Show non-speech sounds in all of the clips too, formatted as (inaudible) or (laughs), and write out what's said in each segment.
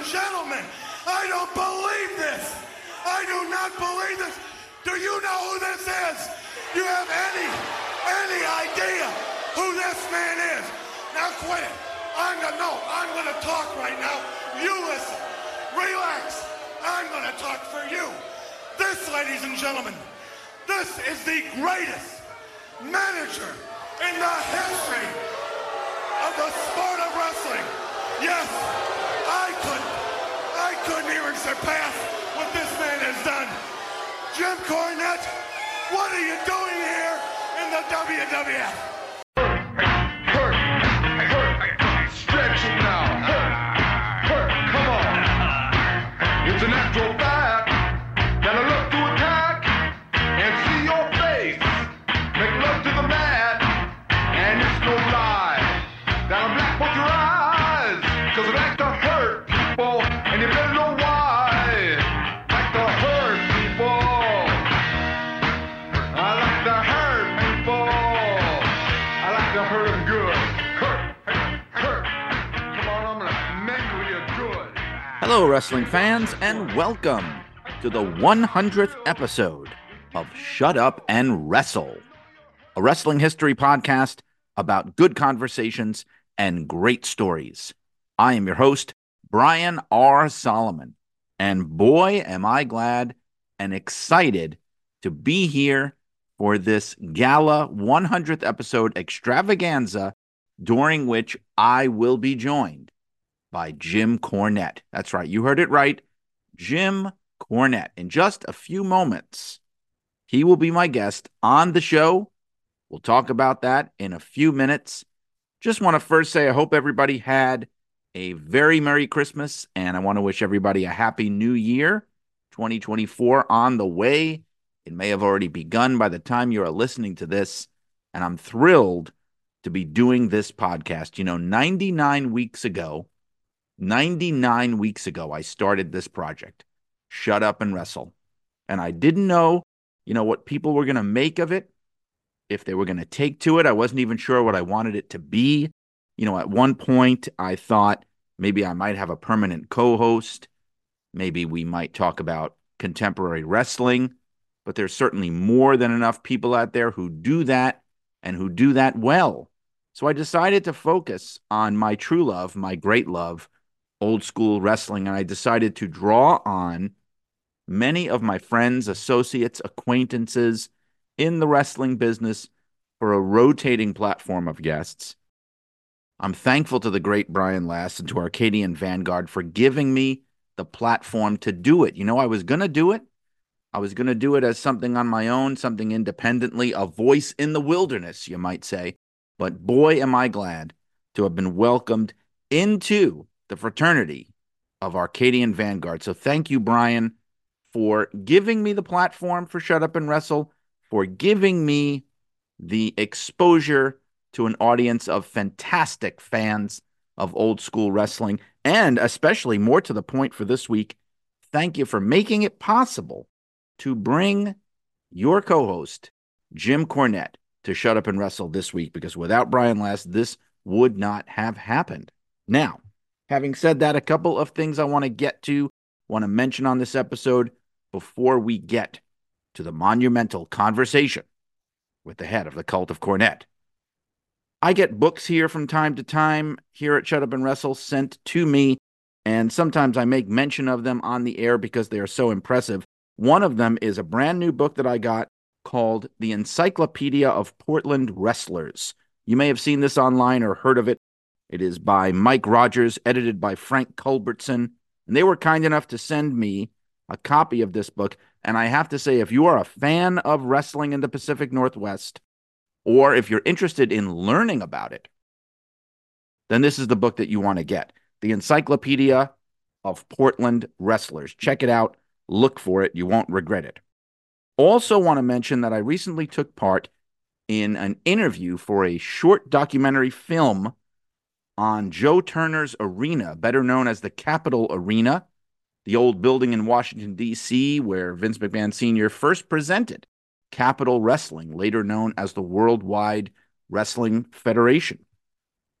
and gentlemen, I don't believe this. I do not believe this. Do you know who this is? You have any, any idea who this man is? Now quit it. I'm gonna, no, I'm gonna talk right now. You listen. Relax. I'm gonna talk for you. This, ladies and gentlemen, this is the greatest manager in the history of the sport of wrestling. Yes, couldn't even surpass what this man has done. Jim Cornette, what are you doing here in the WWF? Hello, wrestling fans, and welcome to the 100th episode of Shut Up and Wrestle, a wrestling history podcast about good conversations and great stories. I am your host, Brian R. Solomon, and boy, am I glad and excited to be here for this gala 100th episode extravaganza, during which I will be joined by Jim Cornette. That's right. You heard it right. Jim Cornette. In just a few moments, he will be my guest on the show. We'll talk about that in a few minutes. Just want to first say I hope everybody had a very Merry Christmas and I want to wish everybody a Happy New Year 2024 on the way. It may have already begun by the time you are listening to this. And I'm thrilled to be doing this podcast. You know, 99 weeks ago, 99 weeks ago, I started this project, Shut Up and Wrestle. And I didn't know, you know, what people were going to make of it, if they were going to take to it. I wasn't even sure what I wanted it to be. You know, at one point, I thought maybe I might have a permanent co host. Maybe we might talk about contemporary wrestling. But there's certainly more than enough people out there who do that and who do that well. So I decided to focus on my true love, my great love, old school wrestling. And I decided to draw on many of my friends, associates, acquaintances in the wrestling business for a rotating platform of guests. I'm thankful to the great Brian Last and to Arcadian Vanguard for giving me the platform to do it. You know, I was going to do it. I was going to do it as something on my own, something independently, a voice in the wilderness, you might say. But boy, am I glad to have been welcomed into the fraternity of Arcadian Vanguard. So thank you, Brian, for giving me the platform for Shut Up and Wrestle, for giving me the exposure to an audience of fantastic fans of old school wrestling. And especially more to the point for this week, thank you for making it possible to bring your co host, Jim Cornette, to Shut Up and Wrestle this week because without Brian Last, this would not have happened. Now, having said that, a couple of things I want to get to, want to mention on this episode before we get to the monumental conversation with the head of the cult of Cornette. I get books here from time to time here at Shut Up and Wrestle sent to me, and sometimes I make mention of them on the air because they are so impressive. One of them is a brand new book that I got called The Encyclopedia of Portland Wrestlers. You may have seen this online or heard of it. It is by Mike Rogers, edited by Frank Culbertson. And they were kind enough to send me a copy of this book. And I have to say, if you are a fan of wrestling in the Pacific Northwest, or if you're interested in learning about it, then this is the book that you want to get The Encyclopedia of Portland Wrestlers. Check it out, look for it, you won't regret it. Also, want to mention that I recently took part in an interview for a short documentary film on Joe Turner's Arena, better known as the Capitol Arena, the old building in Washington, D.C., where Vince McMahon Sr. first presented Capital Wrestling, later known as the Worldwide Wrestling Federation.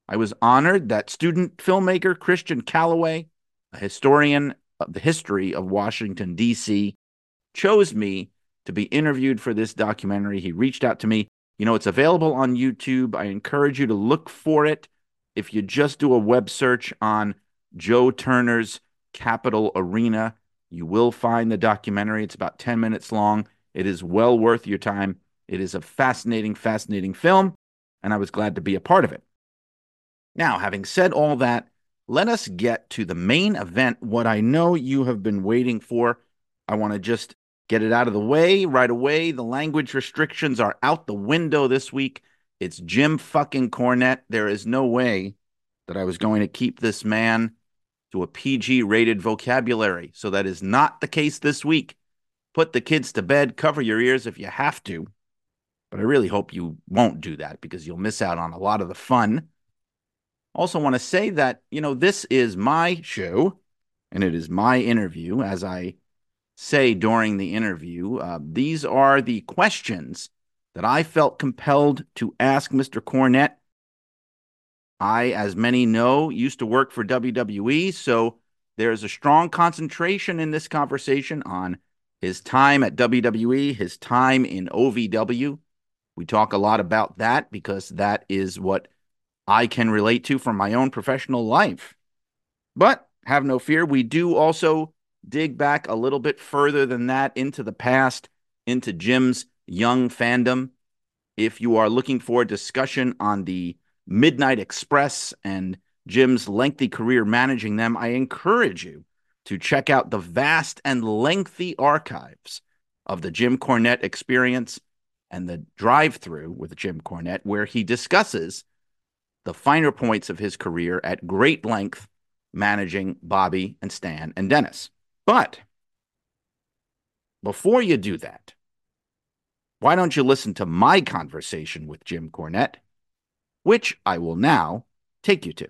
I was honored that student filmmaker Christian Calloway a historian of the history of Washington, D.C., chose me to be interviewed for this documentary. He reached out to me. You know, it's available on YouTube. I encourage you to look for it. If you just do a web search on Joe Turner's Capitol Arena, you will find the documentary. It's about 10 minutes long. It is well worth your time. It is a fascinating, fascinating film, and I was glad to be a part of it. Now, having said all that, let us get to the main event, what I know you have been waiting for. I want to just get it out of the way right away. The language restrictions are out the window this week. It's Jim fucking Cornette. There is no way that I was going to keep this man to a PG rated vocabulary. So that is not the case this week. Put the kids to bed, cover your ears if you have to. But I really hope you won't do that because you'll miss out on a lot of the fun. Also, want to say that, you know, this is my show and it is my interview as I say during the interview. Uh, these are the questions that I felt compelled to ask Mr. Cornette. I, as many know, used to work for WWE, so there's a strong concentration in this conversation on his time at WWE, his time in OVW. We talk a lot about that because that is what I can relate to from my own professional life. But have no fear, we do also dig back a little bit further than that into the past, into Jim's young fandom. If you are looking for a discussion on the Midnight Express and Jim's lengthy career managing them, I encourage you to check out the vast and lengthy archives of the Jim Cornette experience and the drive through with Jim Cornette, where he discusses the finer points of his career at great length, managing Bobby and Stan and Dennis. But before you do that, why don't you listen to my conversation with Jim Cornette, which I will now take you to.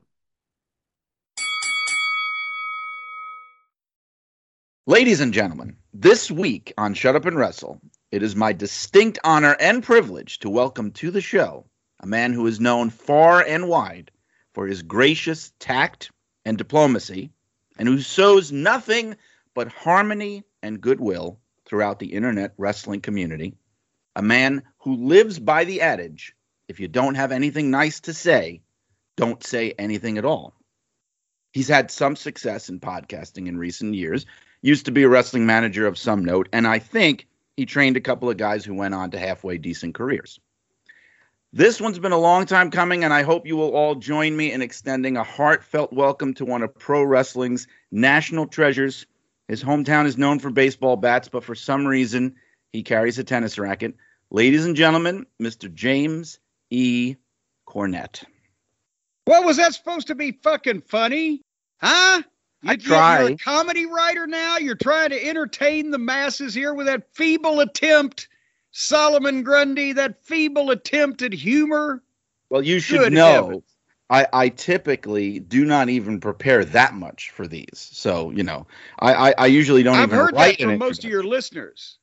Ladies and gentlemen, this week on Shut Up and Wrestle, it is my distinct honor and privilege to welcome to the show a man who is known far and wide for his gracious tact and diplomacy, and who sows nothing but harmony and goodwill throughout the internet wrestling community. A man who lives by the adage if you don't have anything nice to say, don't say anything at all. He's had some success in podcasting in recent years, used to be a wrestling manager of some note, and I think he trained a couple of guys who went on to halfway decent careers. This one's been a long time coming, and I hope you will all join me in extending a heartfelt welcome to one of pro wrestling's national treasures, his hometown is known for baseball bats, but for some reason, he carries a tennis racket. Ladies and gentlemen, Mr. James E. Cornette. What was that supposed to be fucking funny? Huh? You, I try. You're a comedy writer now. You're trying to entertain the masses here with that feeble attempt, Solomon Grundy, that feeble attempt at humor. Well, you should Good know heavens. I, I typically do not even prepare that much for these. So, you know, I, I, I usually don't even. I've even heard write that from most of your listeners.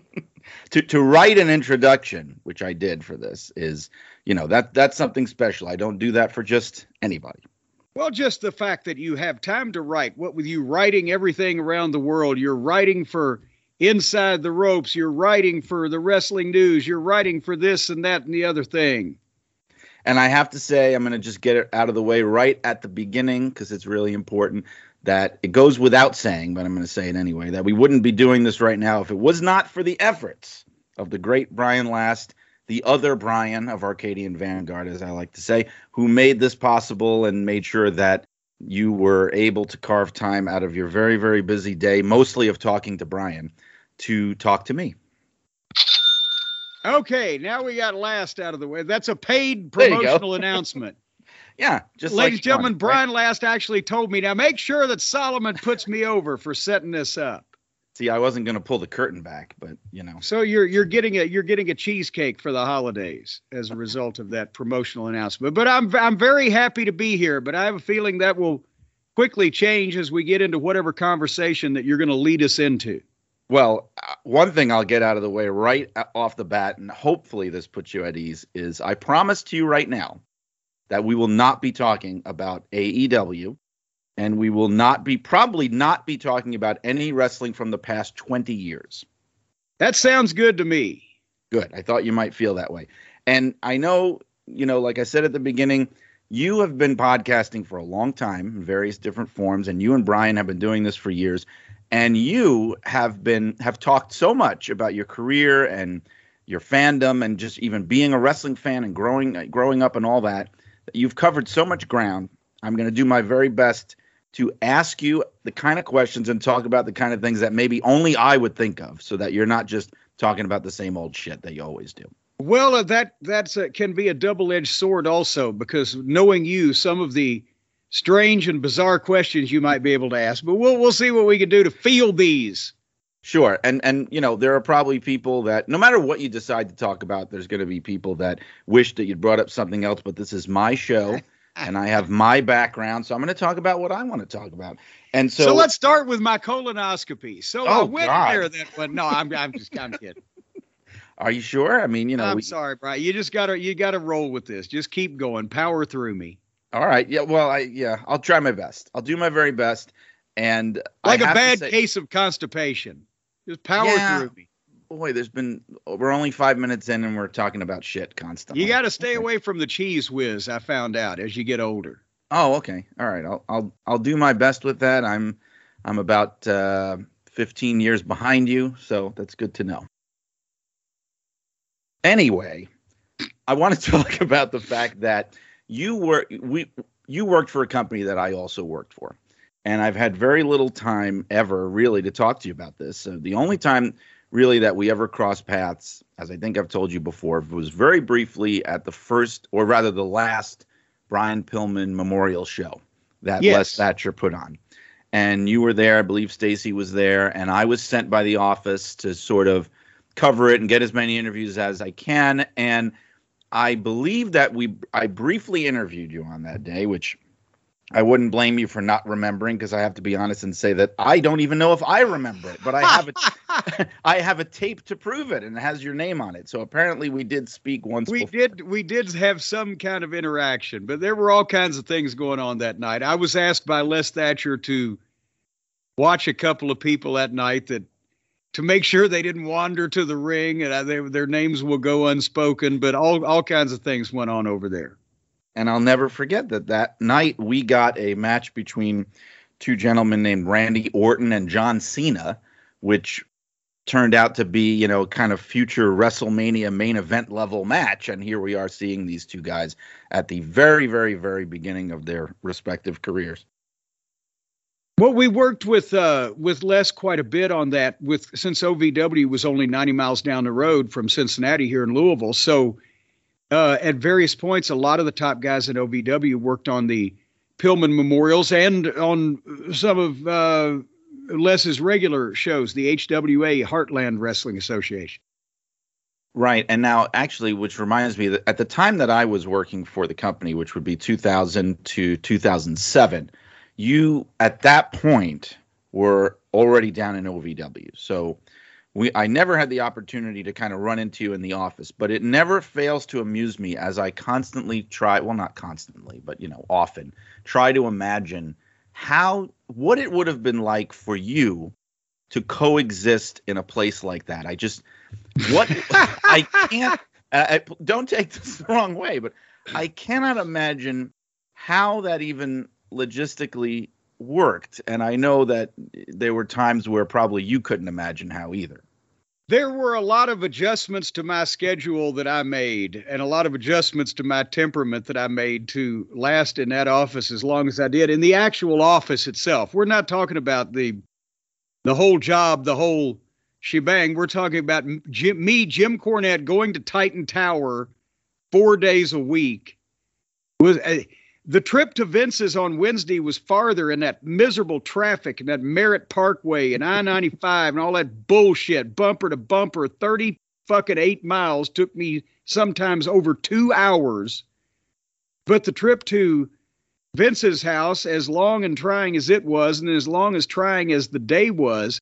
(laughs) to to write an introduction, which I did for this, is you know that that's something special. I don't do that for just anybody. Well, just the fact that you have time to write. What with you writing everything around the world, you're writing for Inside the Ropes, you're writing for the Wrestling News, you're writing for this and that and the other thing. And I have to say, I'm going to just get it out of the way right at the beginning because it's really important that it goes without saying, but I'm going to say it anyway, that we wouldn't be doing this right now if it was not for the efforts of the great Brian Last, the other Brian of Arcadian Vanguard, as I like to say, who made this possible and made sure that you were able to carve time out of your very, very busy day, mostly of talking to Brian, to talk to me. Okay, now we got last out of the way. That's a paid promotional (laughs) announcement. Yeah, just ladies and gentlemen, Brian Last actually told me now make sure that Solomon puts me over for setting this up. See, I wasn't going to pull the curtain back, but you know. So you're you're getting a you're getting a cheesecake for the holidays as a result of that promotional announcement. But I'm I'm very happy to be here, but I have a feeling that will quickly change as we get into whatever conversation that you're going to lead us into. Well, uh, one thing I'll get out of the way right off the bat, and hopefully this puts you at ease, is I promise to you right now that we will not be talking about AEW and we will not be probably not be talking about any wrestling from the past 20 years. That sounds good to me. Good. I thought you might feel that way. And I know, you know, like I said at the beginning, you have been podcasting for a long time in various different forms, and you and Brian have been doing this for years. And you have been have talked so much about your career and your fandom and just even being a wrestling fan and growing growing up and all that. You've covered so much ground. I'm going to do my very best to ask you the kind of questions and talk about the kind of things that maybe only I would think of so that you're not just talking about the same old shit that you always do. Well, uh, that that's a, can be a double-edged sword also because knowing you, some of the strange and bizarre questions you might be able to ask, but we'll we'll see what we can do to field these. Sure, and and you know there are probably people that no matter what you decide to talk about, there's going to be people that wish that you'd brought up something else. But this is my show, (laughs) and I have my background, so I'm going to talk about what I want to talk about. And so, So, let's start with my colonoscopy. So I Oh, went God. there that one. No, I'm I'm just I'm kidding. (laughs) are you sure? I mean, you know, I'm we- sorry, Brian. You just gotta you gotta roll with this. Just keep going. Power through me. All right, yeah. Well, I yeah, I'll try my best. I'll do my very best. And I Like a bad say- case of constipation. Just power Yeah. through me. boy, there's been we're only five minutes in and we're talking about shit constantly. You got to stay Okay. away from the cheese whiz. I found out as you get older. Oh, okay. All right. I'll I'll I'll do my best with that. I'm I'm about uh, 15 years behind you, so that's good to know. Anyway, I want to (laughs) talk about the fact that you were we you worked for a company that I also worked for. And I've had very little time ever really to talk to you about this. So the only time really that we ever crossed paths, as I think I've told you before, was very briefly at the first or rather the last Brian Pillman Memorial Show that Yes. Les Thatcher put on. And you were there, I believe Stacy was there, and I was sent by the office to sort of cover it and get as many interviews as I can. And I believe that we I briefly interviewed you on that day, which I wouldn't blame you for not remembering because I have to be honest and say that I don't even know if I remember it, but I have a (laughs) (laughs) I have a tape to prove it and it has your name on it. So apparently we did speak once We before. did we did have some kind of interaction, but there were all kinds of things going on that night. I was asked by Les Thatcher to watch a couple of people that night that to make sure they didn't wander to the ring and I, they, their names will go unspoken, but all all kinds of things went on over there. And I'll never forget that that night we got a match between two gentlemen named Randy Orton and John Cena, which turned out to be, you know, kind of future WrestleMania main event level match. And here we are seeing these two guys at the very, very, very beginning of their respective careers. Well, we worked with uh, with Les quite a bit on that. With since OVW was only 90 miles down the road from Cincinnati here in Louisville, so uh, at various points, a lot of the top guys at OVW worked on the Pillman memorials and on some of uh, Les's regular shows, the HWA Heartland Wrestling Association. Right. And now, actually, which reminds me that at the time that I was working for the company, which would be 2000 to 2007, you at that point were already down in OVW. So we, I never had the opportunity to kind of run into you in the office, but it never fails to amuse me as I constantly try, well, not constantly, but, you know, often try to imagine how, what it would have been like for you to coexist in a place like that. I just, what (laughs) I can't uh, I, don't take this the wrong way, but I cannot imagine how that even logistically worked. And I know that there were times where probably you couldn't imagine how either. There were a lot of adjustments to my schedule that I made, and a lot of adjustments to my temperament that I made to last in that office as long as I did. In the actual office itself, we're not talking about the the whole job, the whole shebang. We're talking about Jim, me, Jim Cornette, going to Titan Tower four days a week. Was uh, the trip to Vince's on Wednesday was farther in that miserable traffic and that Merritt Parkway and I 95 and all that bullshit, bumper to bumper, 30 fucking eight miles took me sometimes over two hours. But the trip to Vince's house, as long and trying as it was, and as long as trying as the day was,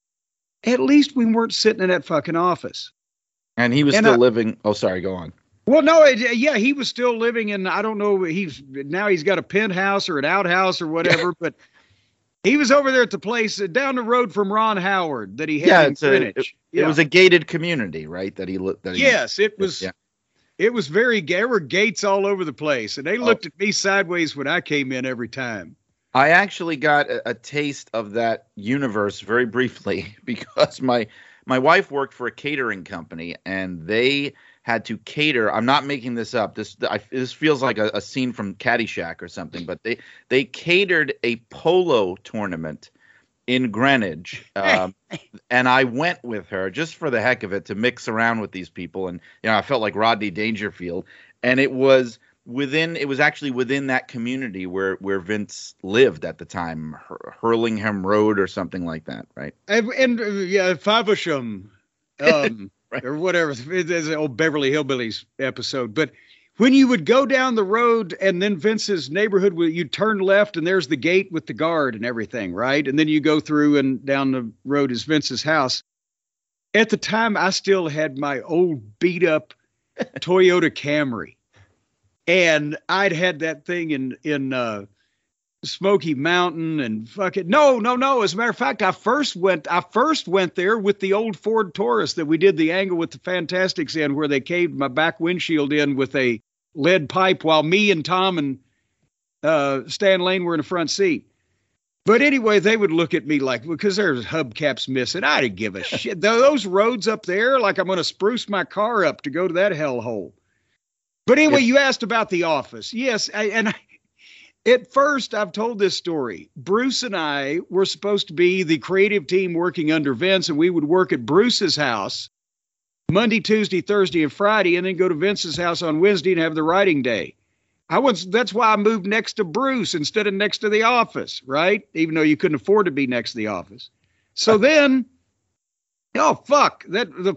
at least we weren't sitting in that fucking office. And he was And, still uh, living. Oh, sorry, go on. Well, no, it, yeah, he was still living in I don't know. He's now he's got a penthouse or an outhouse or whatever. but He was over there at the place uh, down the road from Ron Howard that he had Yeah, in a- Greenwich. It was a gated community, right? That he looked. Yes, it was. Yeah. It was very. There were gates all over the place, Oh. and they looked at me sideways when I came in every time. I actually got a, a taste of that universe very briefly (laughs) because my my wife worked for a catering company and they had to cater. I'm not making this up. This I, this feels like a, a scene from Caddyshack or something. But they they catered a polo tournament in Greenwich, um, and I went with her just for the heck of it to mix around with these people. And you know, I felt like Rodney Dangerfield, and it was within it was actually within that community where where Vince lived at the time, Hur- Hurlingham Road or something like that, right? And, and uh, yeah, Faversham, um, (laughs) Right. or whatever. There's an old Beverly Hillbillies episode. But when you would go down the road and then Vince's neighborhood, you'd you turn left and there's the gate with the guard and everything, right? And then you go through and down the road is Vince's house. At the time, I still had my old beat up (laughs) Toyota Camry. And I'd had that thing in in uh, Smoky Mountain and fucking no, no, no. As a matter of fact, I first went I first went there with the old Ford Taurus that we did the angle with the Fantastics in, where they caved my back windshield in with a lead pipe, while me and Tom and uh, Stan Lane were in the front seat. But anyway, they would look at me like because there's hubcaps missing. I didn't give a (laughs) shit. Tho- Those roads up there, like I'm going to spruce my car up to go to that hellhole. But anyway, Yes. you asked about the office. Yes, I, and I, at first, I've told this story. Bruce and I were supposed to be the creative team working under Vince, and we would work at Bruce's house Monday, Tuesday, Thursday, and Friday, and then go to Vince's house on Wednesday and have the writing day. I was that's why I moved next to Bruce instead of next to the office, right? Even though you couldn't afford to be next to the office. So then, oh fuck, that the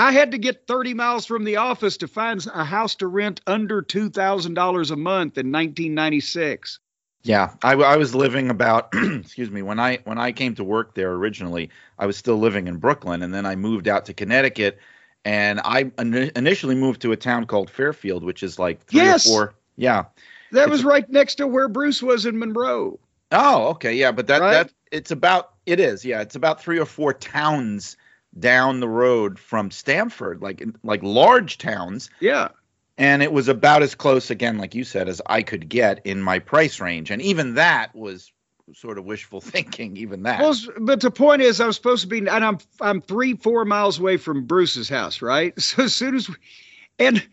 I had to get 30 miles from the office to find a house to rent under $2,000 a month in 1996. Yeah, I, I was living about (clears throat) excuse me when I when I came to work there originally, I was still living in Brooklyn, and then I moved out to Connecticut, and I ini- initially moved to a town called Fairfield, which is like three Yes. or four. Yeah. That It's was a- right next to where Bruce was in Monroe. Oh, okay, yeah, but that Right? that it's about it is yeah, it's about three or four towns down the road from Stamford, like like large towns, Yeah. and it was about as close again, like you said, as I could get in my price range, and even that was sort of wishful (laughs) thinking. Even that. Well, but the point is, I'm supposed to be, and I'm I'm three, four miles away from Bruce's house, right? (laughs) So as soon as, we, and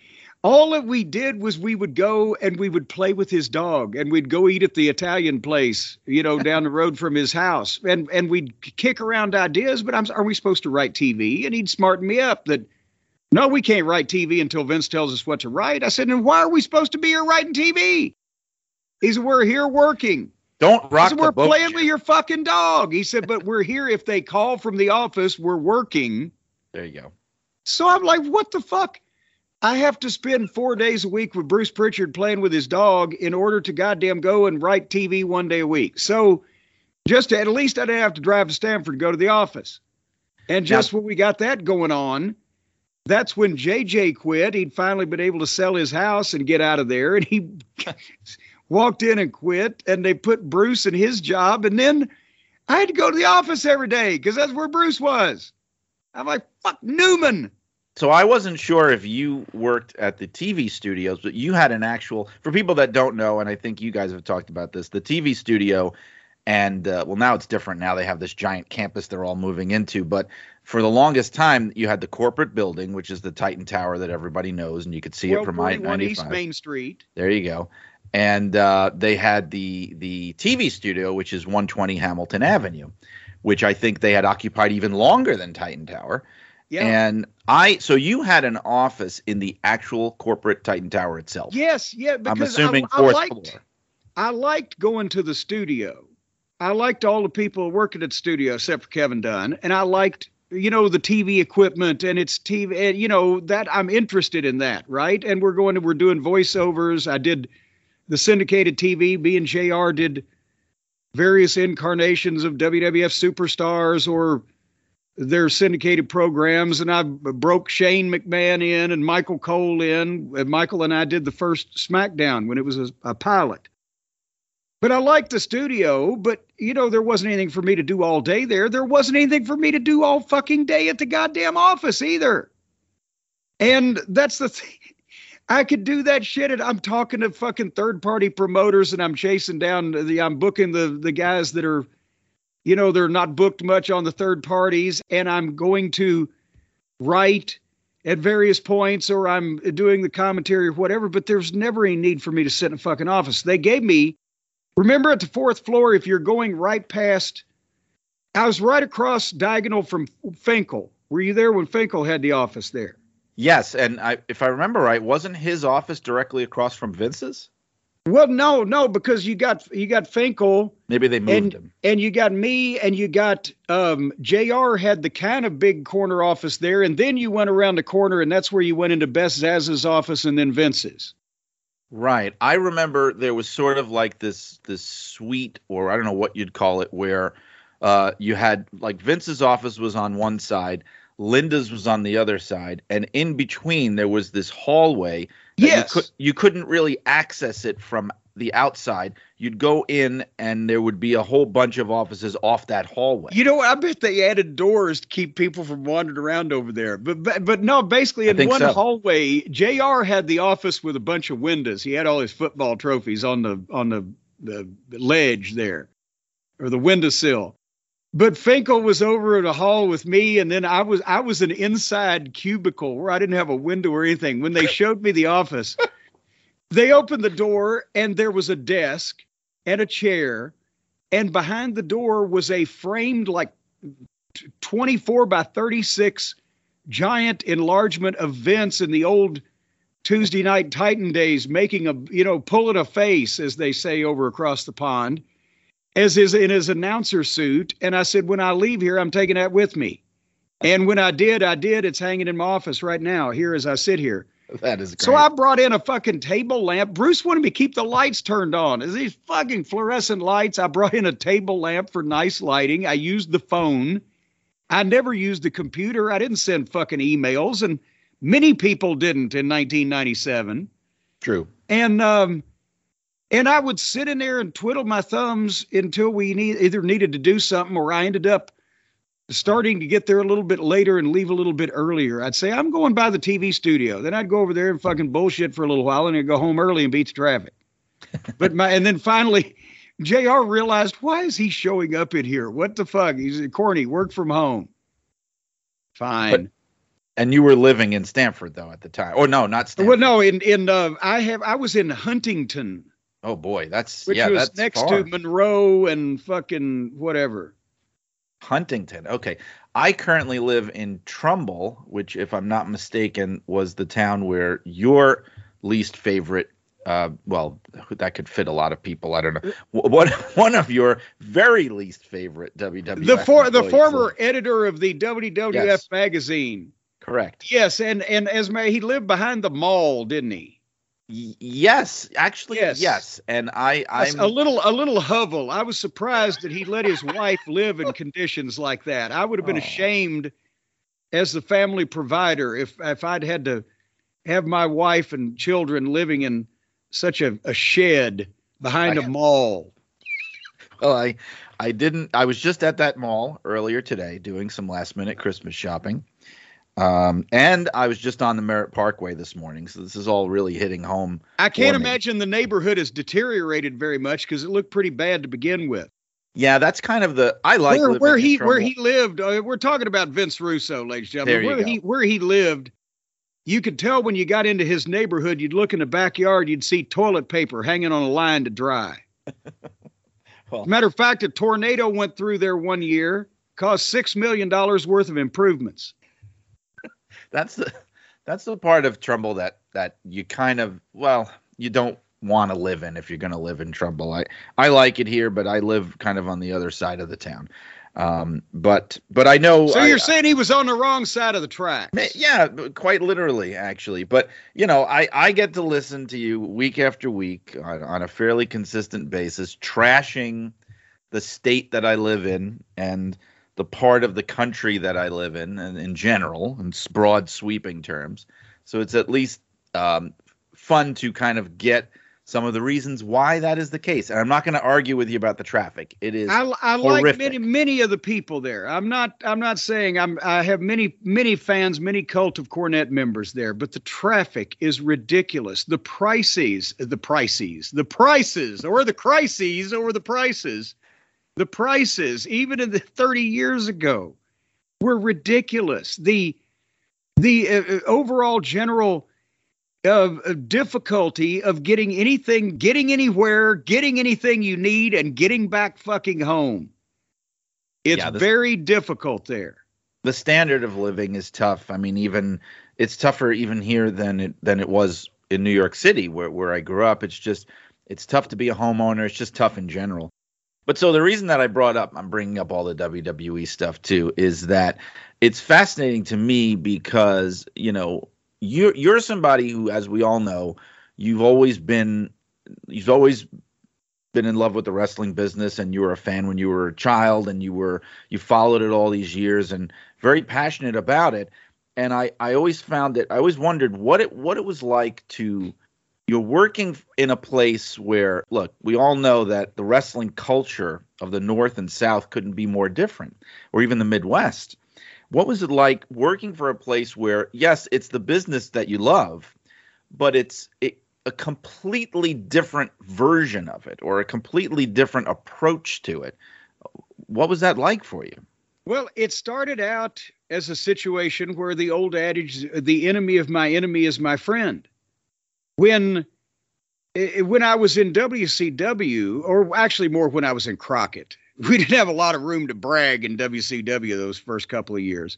all that we did was we would go and we would play with his dog, and we'd go eat at the Italian place, you know, down the road from his house, and and we'd kick around ideas. But I'm, are we supposed to write TV? And he'd smarten me up that. No, we can't write TV until Vince tells us what to write. I said, and why are we supposed to be here writing TV? He said, we're here working. Don't rock said, we're boat. playing Jim." with your fucking dog. He said, but we're here if they call from the office, we're working. There you go. So I'm like, what the fuck? I have to spend four days a week with Bruce Prichard playing with his dog in order to goddamn go and write TV one day a week. So just to, at least I didn't have to drive to Stamford to go to the office. And just when we got that going on, that's when JJ quit. He'd finally been able to sell his house and get out of there. And he (laughs) walked in and quit. And they put Bruce in his job. And then I had to go to the office every day because that's where Bruce was. I'm like, fuck Newman. So I wasn't sure if you worked at the TV studios, but you had an actual. For people that don't know, and I think you guys have talked about this, the TV studio, and uh, well, now it's different. Now they have this giant campus they're all moving into. But for the longest time, you had the corporate building, which is the Titan Tower that everybody knows, and you could see it from I 1241 East Main Street. There you go. And uh, they had the the TV studio, which is 120 Hamilton Avenue, which I think they had occupied even longer than Titan Tower. Yeah. And I, so you had an office in the actual corporate Titan Tower itself. yes, yeah. Because I'm assuming I, fourth I liked, floor. I liked going to the studio. I liked all the people working at the studio except for Kevin Dunn, and I liked you know the TV equipment and it's TV. And, you know that I'm interested in that, right? And we're going to we're doing voiceovers. I did the syndicated TV. B and Jr. did various incarnations of WWF superstars or their syndicated programs, and I broke Shane McMahon in and Michael Cole in. And Michael and I did the first SmackDown when it was a, a pilot. But I liked the studio, but you know, there wasn't anything for me to do all day there. There wasn't anything for me to do all fucking day at the goddamn office either. And that's the thing. I could do that shit. And I'm talking to fucking third party promoters and I'm chasing down the, I'm booking the, the guys that are, you know, they're not booked much on the third parties. And I'm going to write at various points or I'm doing the commentary or whatever, but there's never any need for me to sit in a fucking office. They gave me, remember at the fourth floor, if you're going right past, I was right across diagonal from Finkel. Were you there when Finkel had the office there? Yes, and I, if I remember right, wasn't his office directly across from Vince's? Well, no, no, because you got you got Finkel Maybe they moved and him. and you got me and you got um JR had the kind of big corner office there and then you went around the corner and that's where you went into Best Zaz's office and then Vince's. Right. I remember there was sort of like this this suite, or I don't know what you'd call it, where uh, you had like Vince's office was on one side, Linda's was on the other side, and in between there was this hallway. Yes. You, could, you couldn't really access it from the outside. You'd go in, and there would be a whole bunch of offices off that hallway. You know. I bet they added doors to keep people from wandering around over there. But but, but no, basically in one so. hallway, JR had the office with a bunch of windows. He had all his football trophies on the on the the ledge there or the windowsill. But Finkel was over at a hall with me, and then I was I was an inside cubicle where I didn't have a window or anything. When they (laughs) showed me the office, they opened the door and there was a desk and a chair, and behind the door was a framed like 24 by 36 giant enlargement of Vince in the old Tuesday night Titan days, making a you know pulling a face as they say over across the pond, as is in his announcer suit. And I said, when I leave here, I'm taking that with me. And when I did, I did. It's hanging in my office right now, here as I sit here. that is great. So I brought in a fucking table lamp. Bruce wanted me to keep the lights turned on. Is these fucking fluorescent lights? I brought in a table lamp for nice lighting. I used the phone. I never used the computer. I didn't send fucking emails, and many people didn't in 1997. True. And um, and I would sit in there and twiddle my thumbs until we need, either needed to do something or I ended up starting to get there a little bit later and leave a little bit earlier. I'd say I'm going by the TV studio. Then I'd go over there and fucking bullshit for a little while and I'd go home early and beat the traffic. (laughs) but my and then finally JR realized why is he showing up in here? What the fuck? He's a corny, work from home. Fine. And you were living in Stamford though at the time. Or no, not Stamford. well, no, in in uh, I have I was in Huntington, Oh boy, that's which yeah, was that's next far. to Monroe and fucking whatever. Huntington. Okay. I currently live in Trumbull, which, if I'm not mistaken, was the town where your least favorite. Uh, well, that could fit a lot of people. I don't know. Wh- What (laughs) one of your very least favorite WWF. The for the former lived. editor of the WWF Yes. magazine. correct. Yes, and and as may he lived behind the mall, didn't he? Y- yes, actually, Yes. yes. And I, I'm a little a little hovel. I was surprised that he let his wife live in conditions like that. I would have been Oh. ashamed as the family provider if if I'd had to have my wife and children living in such a, a shed behind I- a mall. Well, I I didn't. I was just at that mall earlier today doing some last minute Christmas shopping. Um, and I was just on the Merritt Parkway this morning, so this is all really hitting home. I can't imagine the neighborhood has deteriorated very much because it looked pretty bad to begin with. Yeah, that's kind of the I like where, where he where he lived. Uh, we're talking about Vince Russo, ladies and gentlemen. Where go. he where he lived, you could tell when you got into his neighborhood. You'd look in the backyard, you'd see toilet paper hanging on a line to dry. (laughs) Well- Matter of fact, a tornado went through there one year, caused six million dollars worth of improvements. That's the that's the part of Trumbull that that you kind of well you don't want to live in if you're going to live in Trumbull. I I like it here, but I live kind of on the other side of the town. Um, but but I know. So you're saying he was on the wrong side of the tracks? Ma- Yeah, quite literally, actually. But you know, I I get to listen to you week after week on, on a fairly consistent basis, trashing the state that I live in and the part of the country that I live in, and in general, in broad sweeping terms. So it's at least um, fun to kind of get some of the reasons why that is the case. And I'm not going to argue with you about the traffic. It is I, I like many many of the people there. I'm not I'm not saying I'm I have many many fans, many cult of Cornette members there, but the traffic is ridiculous. The prices, the prices, the prices, or the crises, or the prices, the prices, even in the 30 years ago, were ridiculous. The the uh, uh, overall general of, of difficulty of getting anything, getting anywhere, getting anything you need, and getting back fucking home. It's Yeah, this- very difficult there. the standard of living is tough. I mean, even it's tougher even here than it than it was in New York City, where where I grew up. It's just it's tough to be a homeowner. It's just tough in general. But so the reason that I brought up, I'm bringing up all the WWE stuff too, is that it's fascinating to me because you know you're you're somebody who, as we all know, you've always been you've always been in love with the wrestling business and you were a fan when you were a child and you were you followed it all these years and very passionate about it. And i i always found it i always wondered what it what it was like to you're working in a place where look we all know that the wrestling culture of the north and south couldn't be more different or even the midwest. What was it like working for a place where yes it's the business that you love but it's it, a completely different version of it or a completely different approach to it? What was that like for you? Well, it started out as a situation where the old adage, the enemy of my enemy is my friend. When eh, when I was in WCW, or actually more when I was in Crockett, (laughs) we didn't have a lot of room to brag in WCW those first couple of years.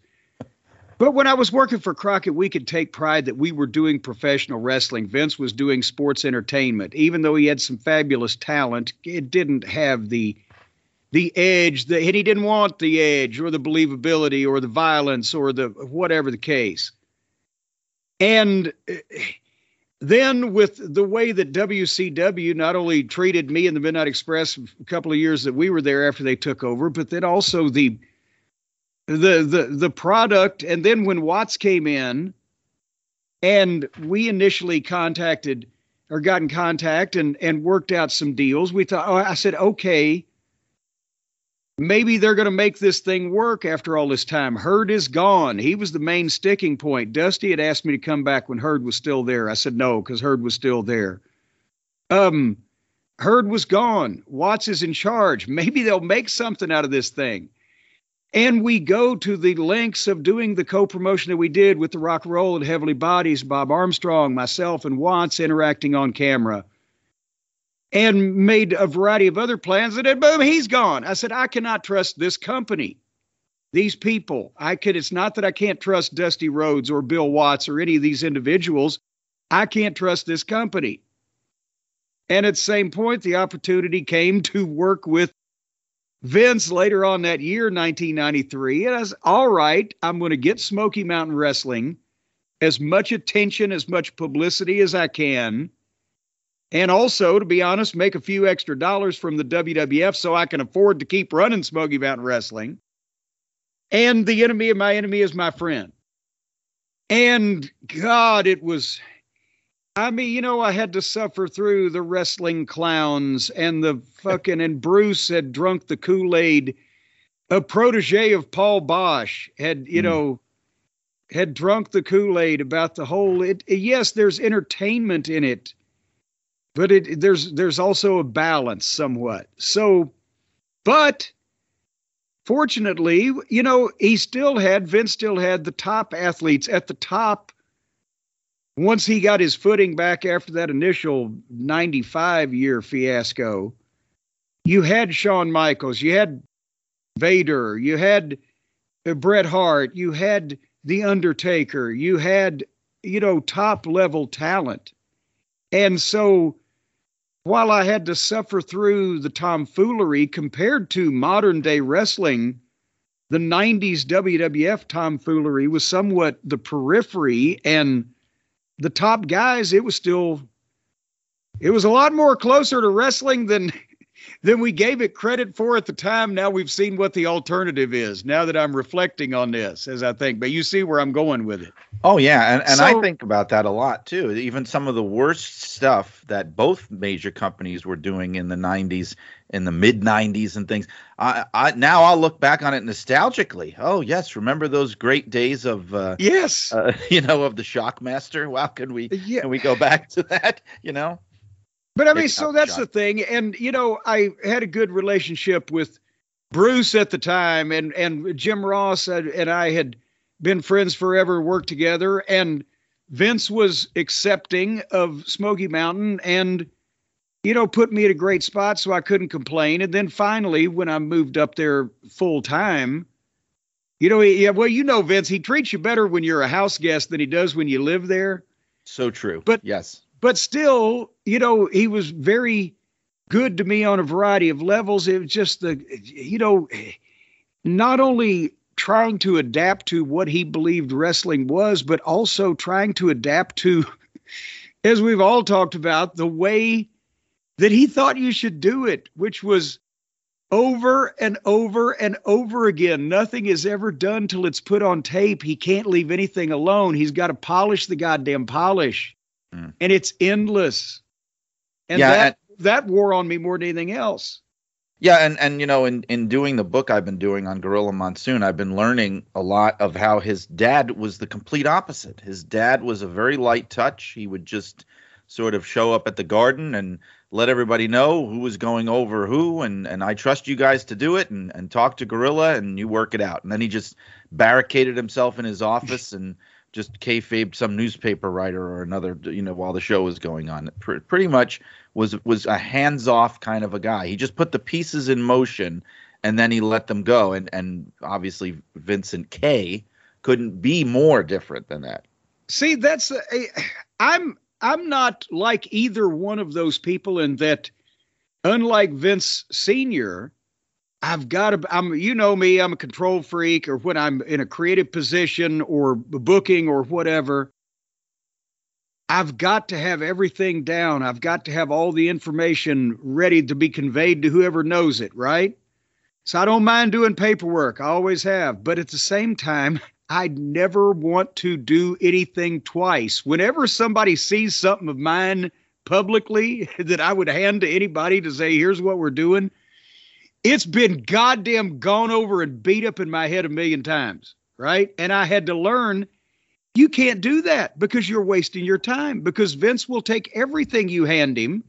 But when I was working for Crockett, we could take pride that we were doing professional wrestling. Vince was doing sports entertainment. Even though he had some fabulous talent, it didn't have the the edge that and he didn't want the edge or the believability or the violence or the whatever the case and uh, then with the way that WCW not only treated me and the Midnight Express a couple of years that we were there after they took over but then also the the the the product. And then when Watts came in and we initially contacted or got in contact and and worked out some deals we thought oh I said okay maybe they're going to make this thing work after all this time. Herd is gone. He was the main sticking point. Dusty had asked me to come back when Herd was still there. I said no because Herd was still there. Um, Herd was gone. Watts is in charge. Maybe they'll make something out of this thing. And we go to the lengths of doing the co-promotion that we did with the Rock and Roll and Heavenly Bodies, Bob Armstrong, myself, and Watts interacting on camera and made a variety of other plans. And then boom, he's gone. I said, I cannot trust this company, these people. I could, it's not that I can't trust Dusty Rhodes or Bill Watts or any of these individuals. I can't trust this company. And at the same point, the opportunity came (laughs) to work with Vince later on that year, 1993. And I was all right, I'm going to get Smoky Mountain Wrestling as much attention, as much publicity as I can and also, to be honest, make a few extra dollars from the WWF so I can afford to keep running Smoky Mountain Wrestling. And the enemy of my enemy is my friend. And God, it was, I mean, you know, I had to suffer through the wrestling clowns and the (laughs) fucking, and Bruce had drunk the Kool Aid. A protege of Paul Boesch had, you Hmm. know, had drunk the Kool Aid about the whole. It, yes, there's entertainment in it but it there's there's also a balance somewhat. So but fortunately you know he still had vince still had the top athletes at the top once he got his footing back after that initial 95 year fiasco. You had Shawn Michaels you had Vader you had uh, Bret Hart you had the Undertaker you had you know top level talent and so while I had to suffer through the tomfoolery compared to modern day wrestling, the 90s WWF tomfoolery was somewhat the periphery and the top guys, it was still it was a lot more closer to wrestling than than we gave it credit for at the time. Now we've seen what the alternative is. Now that I'm reflecting on this, as I think, but you see where I'm going with it. Oh yeah, and, and So- I think about that a lot too. Even some of the worst stuff that both major companies were doing in the '90s, in the mid '90s, and things. I, I now I'll look back on it nostalgically. Oh yes, remember those great days of uh, Yes. uh, (laughs) you know of the Shockmaster? Wow, can we yeah. can we go back to that? You know? But I mean, It's so that's shot. the thing, and you know, I had a good relationship with Bruce at the time, and and Jim Ross and and I had been friends forever, worked together, and Vince was accepting of Smoky Mountain, and you know, put me at a great spot, so I couldn't complain. And then finally, when I moved up there full time. You know, he- yeah, well, you know, Vince, he treats you better when you're a house guest than he does when you live there So true. But- yes, but still, you know, he was very good to me on a variety of levels. It was just the, you know, not only trying to adapt to what he believed wrestling was, but also trying to adapt to, (laughs) as we've all talked about, the way that he thought you should do it, which was over and over and over again. Nothing is ever done till it's put on tape. He can't leave anything alone. He's got to polish the goddamn polish. Mm. And it's endless. And Yeah, that that wore on me more than anything else. Yeah, and and you know, in in doing the book I've been doing on Gorilla Monsoon, I've been learning a lot of how his dad was the complete opposite. His dad was a very light touch. He would just sort of show up at the garden and let everybody know who was going over who and and I trust you guys to do it and and talk to Gorilla and you work it out. And then he just barricaded himself in his office and just kayfabed some newspaper writer or another, you know, while the show was going on. Pr- pretty much was was a hands-off kind of a guy. He just put the pieces in motion and then he let them go. And and obviously Vincent K couldn't be more different than that. See, that's a, I'm I'm not like either one of those people in that unlike Vince Senior, I've got to I'm you know me, I'm a control freak or when I'm in a creative position or booking or whatever, I've got to have everything down. I've got to have all the information ready to be conveyed to whoever knows it, right? So I don't mind doing paperwork. I always have, but at the same time, (laughs) I'd never want to do anything twice. Whenever somebody sees something of mine publicly (laughs) that I would hand to anybody to say, here's what we're doing, it's been goddamn gone over and beat up in my head a million times, right? And I had to learn you can't do that because you're wasting your time because Vince will take everything you hand him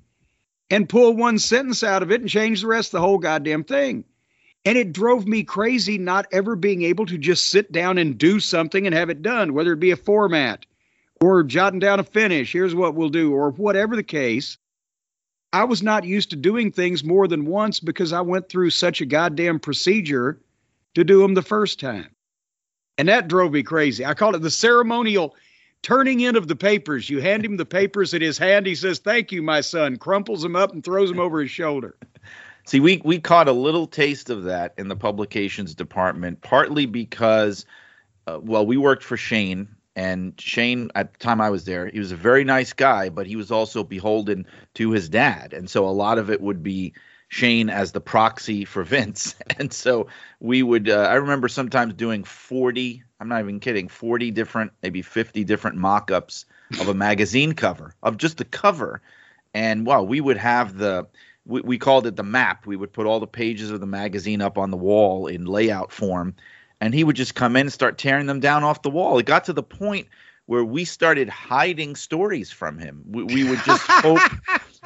and pull one sentence out of it and change the rest of the whole goddamn thing. And it drove me crazy not ever being able to just sit down and do something and have it done, whether it be a format or jotting down a finish. Here's what we'll do, or whatever the case. I was not used to doing things more than once because I went through such a goddamn procedure to do them the first time. And that drove me crazy. I call it the ceremonial turning in of the papers. You hand him the papers in his hand. He says, Thank you, my son, crumples them up and throws them over his shoulder. (laughs) See, we we caught a little taste of that in the publications department, partly because, uh, well, we worked for Shane, and Shane at the time I was there, he was a very nice guy, but he was also beholden to his dad, and so a lot of it would be Shane as the proxy for (laughs) Vince, and so we would. Uh, I remember sometimes doing forty. I'm not even kidding. Forty different, maybe fifty different mock-ups of a magazine cover of just the cover, and wow, we would have the we, we called it the map. We would put all the pages of the magazine up on the wall in layout form, and he would just come in and start tearing them down off the wall. It got to the point where we started hiding stories from him. We, we would just (laughs) hope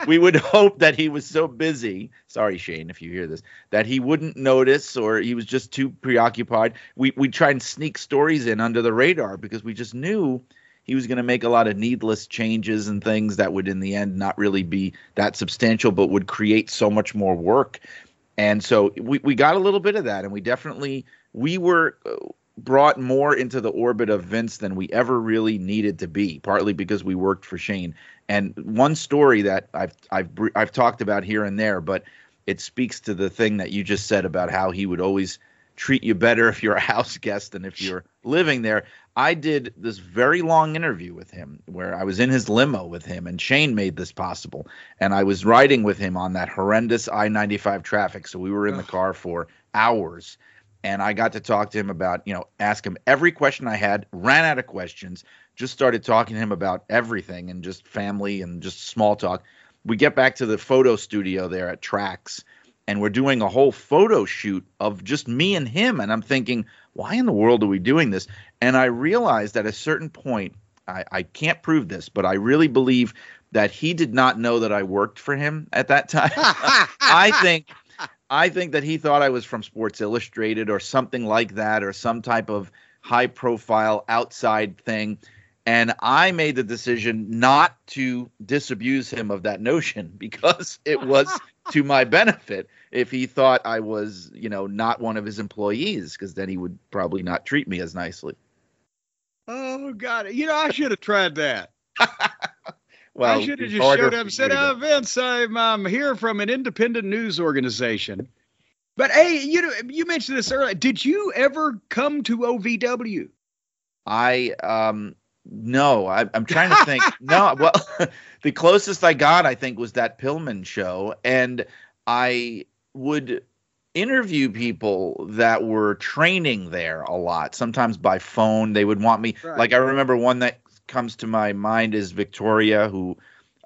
we would hope that he was so busy. Sorry, Shane, if you hear this, that he wouldn't notice or he was just too preoccupied. We we try and sneak stories in under the radar because we just knew he was going to make a lot of needless changes and things that would in the end not really be that substantial but would create so much more work and so we, we got a little bit of that and we definitely we were uh, brought more into the orbit of vince than we ever really needed to be partly because we worked for shane and one story that i've i've i've talked about here and there but it speaks to the thing that you just said about how he would always treat you better (laughs) if you're a house guest than if you're living there. I did this very long interview with him where I was in his limo with him, and Shane made this possible. And I was riding with him on that horrendous I 95 traffic. So we were in the car for hours. And I got to talk to him about, you know, ask him every question I had, ran out of questions, just started talking to him about everything and just family and just small talk. We get back to the photo studio there at Tracks and we're doing a whole photo shoot of just me and him and I'm thinking, why in the world are we doing this? And I realized at a certain point, I, I can't prove this, but I really believe that he did not know that I worked for him at that time. (laughs) I think I think that he thought I was from Sports Illustrated or something like that, or some type of high profile outside thing. And I made the decision not to disabuse him of that notion (laughs) because it was (laughs) to my benefit if he thought I was, you know, not one of his employees, because then he would probably not treat me as nicely. Oh God! You know, I should have tried that. (laughs) well, I should have just showed up, you said, to "Uh. Vince, I'm, I'm here from an independent news organization." But hey, you know, you mentioned this earlier. Did you ever come to OVW? I um no, I, I'm trying to think. (laughs) no, well, (laughs) the closest I got, I think, was that Pillman show, and I would interview people that were training there a lot. Sometimes by phone, they would want me. Right. Like I remember one that comes to my mind is Victoria, who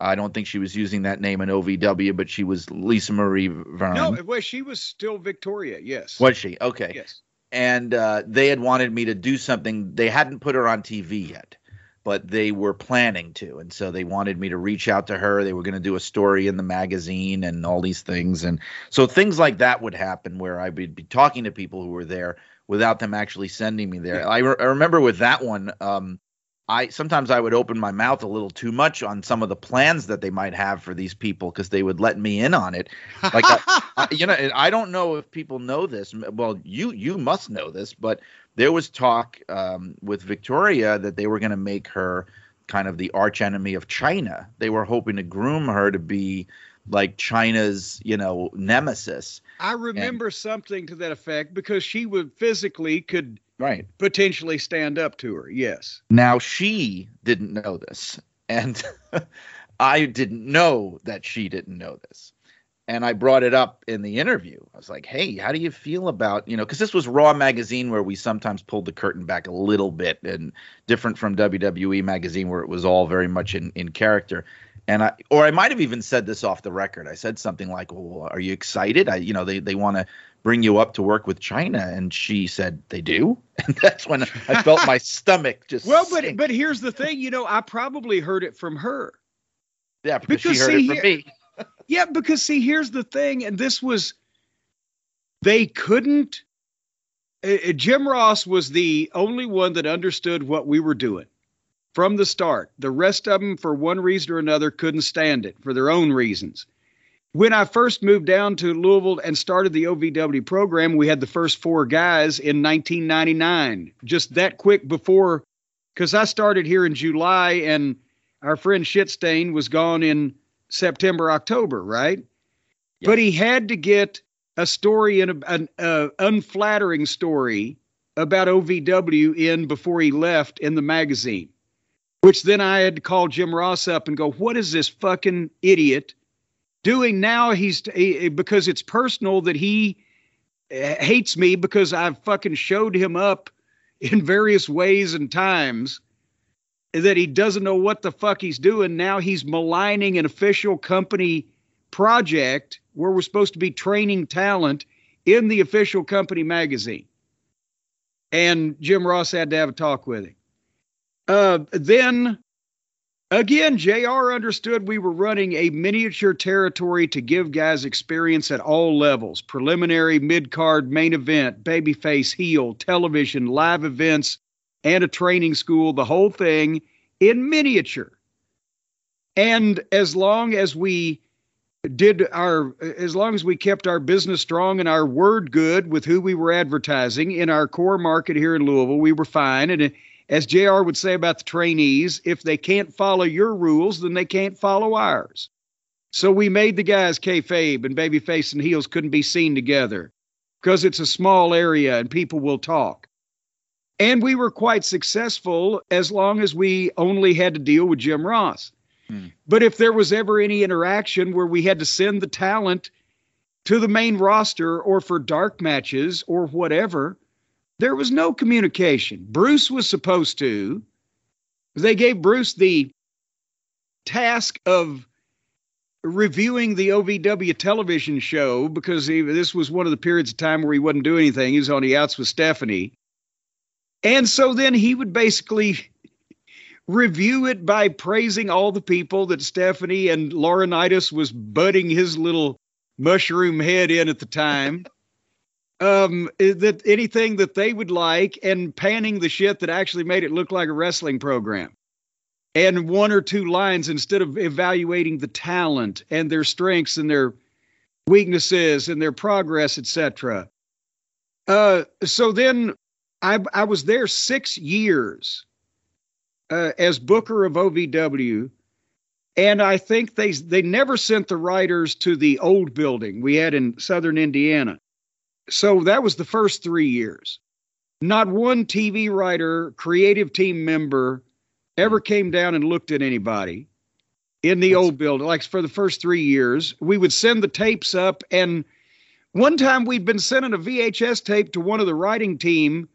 I don't think she was using that name in OVW, but she was Lisa Marie Varon. No, well, she was still Victoria. Yes. was she? Okay Yes. and uh, they had wanted me to do something. They hadn't put her on TV yet, but they were planning to, and so they wanted me to reach out to her. They were going to do a story in the magazine and all these things, and so things like that would happen where I would be talking to people who were there without them actually sending me there. I, re- I remember with that one. Um, I sometimes I would open my mouth a little too much on some of the plans that they might have for these people because they would let me in on it. Like I, I- you know, I don't know if people know this. Well, you you must know this, but there was talk um, with Victoria that they were going to make her kind of the arch enemy of China. They were hoping to groom her to be like China's, you know, nemesis. I remember something to that effect because she would physically could Right. potentially stand up to her. Yes. Now she didn't know this, and (laughs) I didn't know that she didn't know this. And I brought it up in the interview. I was like, "Hey, how do you feel about you know?" Because this was Raw magazine, where we sometimes pulled the curtain back a little bit, and different from WWE magazine, where it was all very much in in character. And I, or I might have even said this off the record. I said something like, "Well, are you excited? I, you know, they they want to bring you up to work with China," and she said, "They do." (laughs) And that's when I felt my (laughs) stomach just Well, but sink. but here's the thing. You know, I probably heard it from her. Yeah, because, Because she heard see, it from here- me. (laughs) Yeah, because see, here's the thing, and this was they couldn't. uh, Jim Ross was the only one that understood what we were doing from the start. The rest of them, for one reason or another, couldn't stand it for their own reasons. When I first moved down to Louisville and started the OVW program, we had the first four guys in 1999, just that quick before, because I started here in July and our friend Shitstain was gone in September, October, right? But he had to get a story in a, an uh, unflattering story about OVW in before he left in the magazine, which then I had to call Jim Ross up and go, "What is this fucking idiot doing now?" He's he, because it's personal that he uh, hates me because I've fucking showed him up in various ways and times that he doesn't know what the fuck he's doing. Now he's maligning an official company project where we're supposed to be training talent in the official company magazine. And Jim Ross had to have a talk with him. Uh, then again, JR understood we were running a miniature territory to give guys experience at all levels preliminary, mid card, main event, babyface, heel, television, live events, and a training school, the whole thing in miniature. And as long as we did our, as long as we kept our business strong and our word good with who we were advertising in our core market here in Louisville, we were fine. And as JR would say about the trainees, if they can't follow your rules, then they can't follow ours. So we made the guys kayfabe and babyface and heels couldn't be seen together because it's a small area and people will talk. And we were quite successful as long as we only had to deal with Jim Ross. Hmm. But if there was ever any interaction where we had to send the talent to the main roster or for dark matches or whatever. There was no communication. Bruce was supposed to. They gave Bruce the task of reviewing the OVW television show because he, this was one of the periods of time where he wouldn't do anything. He was on the outs with Stephanie. And so then he would basically review it by praising all the people that Stephanie and Laurinaitis was butting his little mushroom head in at the time. (laughs) um, that anything that they would like and panning the shit that actually made it look like a wrestling program and one or two lines instead of evaluating the talent and their strengths and their weaknesses and their progress, etc. Uh, so then I, I was there six years uh, as booker of OVW, and I think they they never sent the writers to the old building we had in Southern Indiana. So that was the first three years. Not one TV writer, creative team member ever hmm. came down and looked at anybody in the That's, old building. Like for the first three years, we would send the tapes up. And one time we'd been sending a VHS tape to one of the writing team.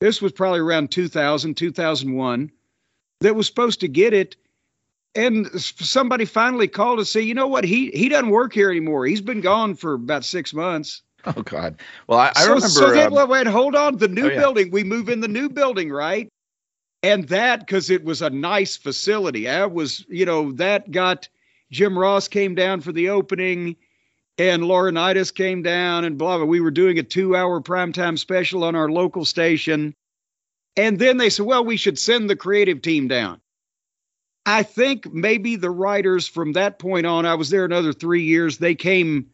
This was probably around 2000, 2001, that was supposed to get it. And somebody finally called to say, you know what? He he doesn't work here anymore. He's been gone for about six months. (laughs) Oh God. Well, I, I so, remember. So then, um, wait, hold on. The new oh, yeah. building. We move in the new building, right? and that because it was a nice facility. I was, you know, that got Jim Ross came down for the opening, and Laurinaitis came down, and blah blah. We were doing a two-hour primetime special on our local station, and then they said, "Well, we should send the creative team down." I think maybe the writers from that point on, I was there another three years. They came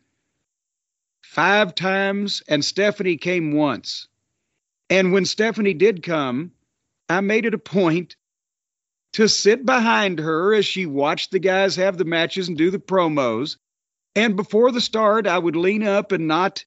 five times, and Stephanie came once. And when Stephanie did come, I made it a point to sit behind her as she watched the guys have the matches and do the promos. And before the start, I would lean up and not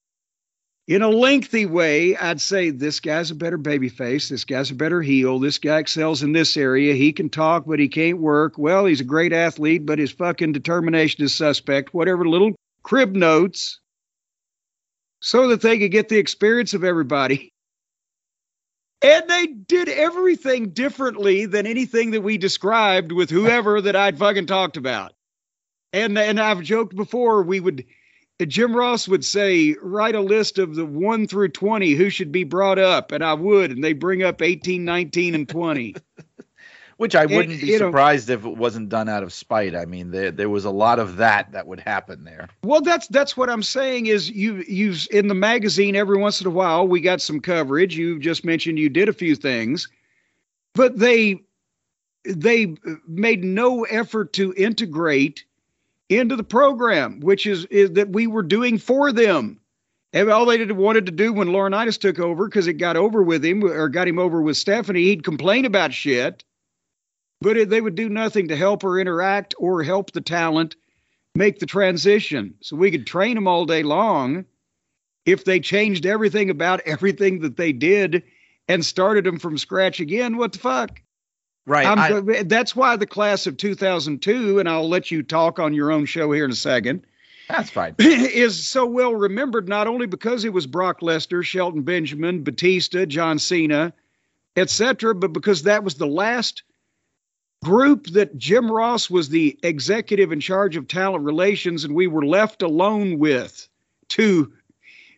in a lengthy way, I'd say, This guy's a better babyface. This guy's a better heel. This guy excels in this area. He can talk, but he can't work. Well, he's a great athlete, but his fucking determination is suspect. Whatever little crib notes so that they could get the experience of everybody. And they did everything differently than anything that we described with whoever that I'd fucking talked about. And and I've joked before we would Jim Ross would say, write a list of the one through 20 who should be brought up. And I would. And they bring up 18, 19, and 20. (laughs) Which I wouldn't and, be surprised know, if it wasn't done out of spite. I mean, there there was a lot of that that would happen there. Well, that's that's what I'm saying is you you in the magazine every once in a while we got some coverage. You just mentioned you did a few things, but they they made no effort to integrate into the program, which is, is that we were doing for them. And all they did, wanted to do when Laurinaitis took over, because it got over with him or got him over with Stephanie, he'd complain about shit but they would do nothing to help her interact or help the talent make the transition. So we could train them all day long if they changed everything about (laughs) everything that they did and started them from scratch again. What the fuck? Right. I, that's why the class of 2002, and I'll let you talk on your own show here in a second. That's fine. (clears throat) Is so well remembered not only because it was Brock Lesnar, Shelton Benjamin, Batista, John Cena, etc., but because that was the last group that Jim Ross was the executive in charge of talent relations, and we were left alone with to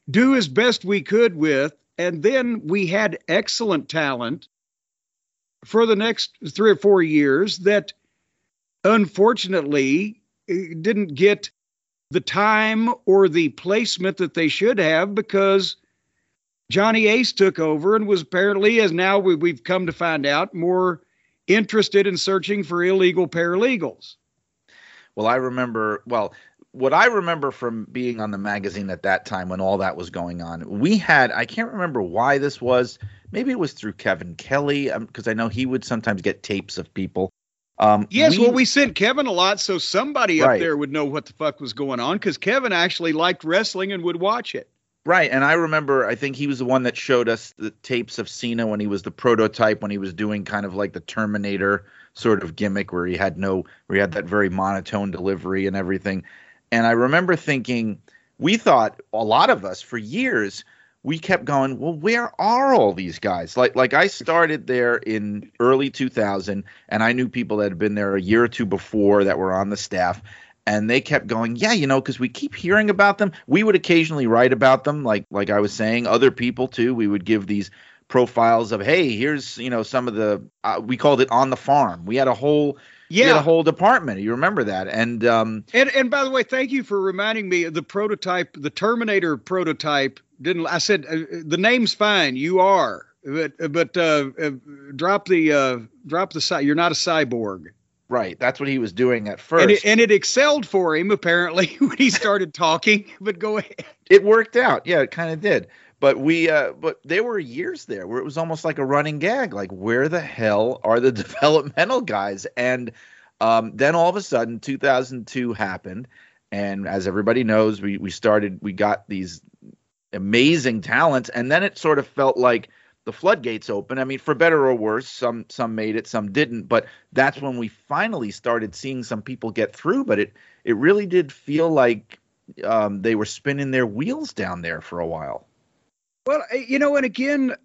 do as best we could with. And then we had excellent talent for the next three or four years that unfortunately eh, didn't get the time or the placement that they should have because Johnny Ace took over and was apparently, as now we, have come to find out, more interested in searching for illegal paralegals. Well, I remember, well, what I remember from being on the magazine at that time when all that was going on, we had, I can't remember why this was. Maybe it was through Kevin Kelly, because um, I know he would sometimes get tapes of people. Um, yes, we, well, we sent Kevin a lot, so somebody right. up there would know what the fuck was going on, because Kevin actually liked wrestling and would watch it. Right, and I remember I think he was the one that showed us the tapes of Cena when he was the prototype when he was doing kind of like the Terminator sort of gimmick where he had no where he had that very monotone delivery and everything. And I remember thinking we thought a lot of us for years we kept going well where are all these guys like like i started there in early 2000 and i knew people that had been there a year or two before that were on the staff and they kept going yeah you know because we keep hearing about them. We would occasionally write about them like like i was saying other people too we would give these profiles of hey here's you know some of the uh, we called it on the farm. We had a whole yeah. we had a whole department you remember that and um and and by the way thank you for reminding me of the prototype the terminator prototype didn't i said uh, the name's fine you are but but uh, uh drop the uh drop the side you're not a cyborg right that's what he was doing at first and it, and it excelled for him apparently (laughs) when he started talking but go ahead. It worked out yeah it kind of did. But we uh but there were years there where it was almost like a running gag like where the hell are the (laughs) developmental guys? And um then all of a sudden 2002 happened and as everybody knows we we started we got these amazing talents and then it sort of felt like the floodgates open. I mean for better or worse some some made it some didn't. But that's when we finally started seeing some people get through. But it it really did feel like um, they were spinning their wheels down there for a while. Well, you know, and again,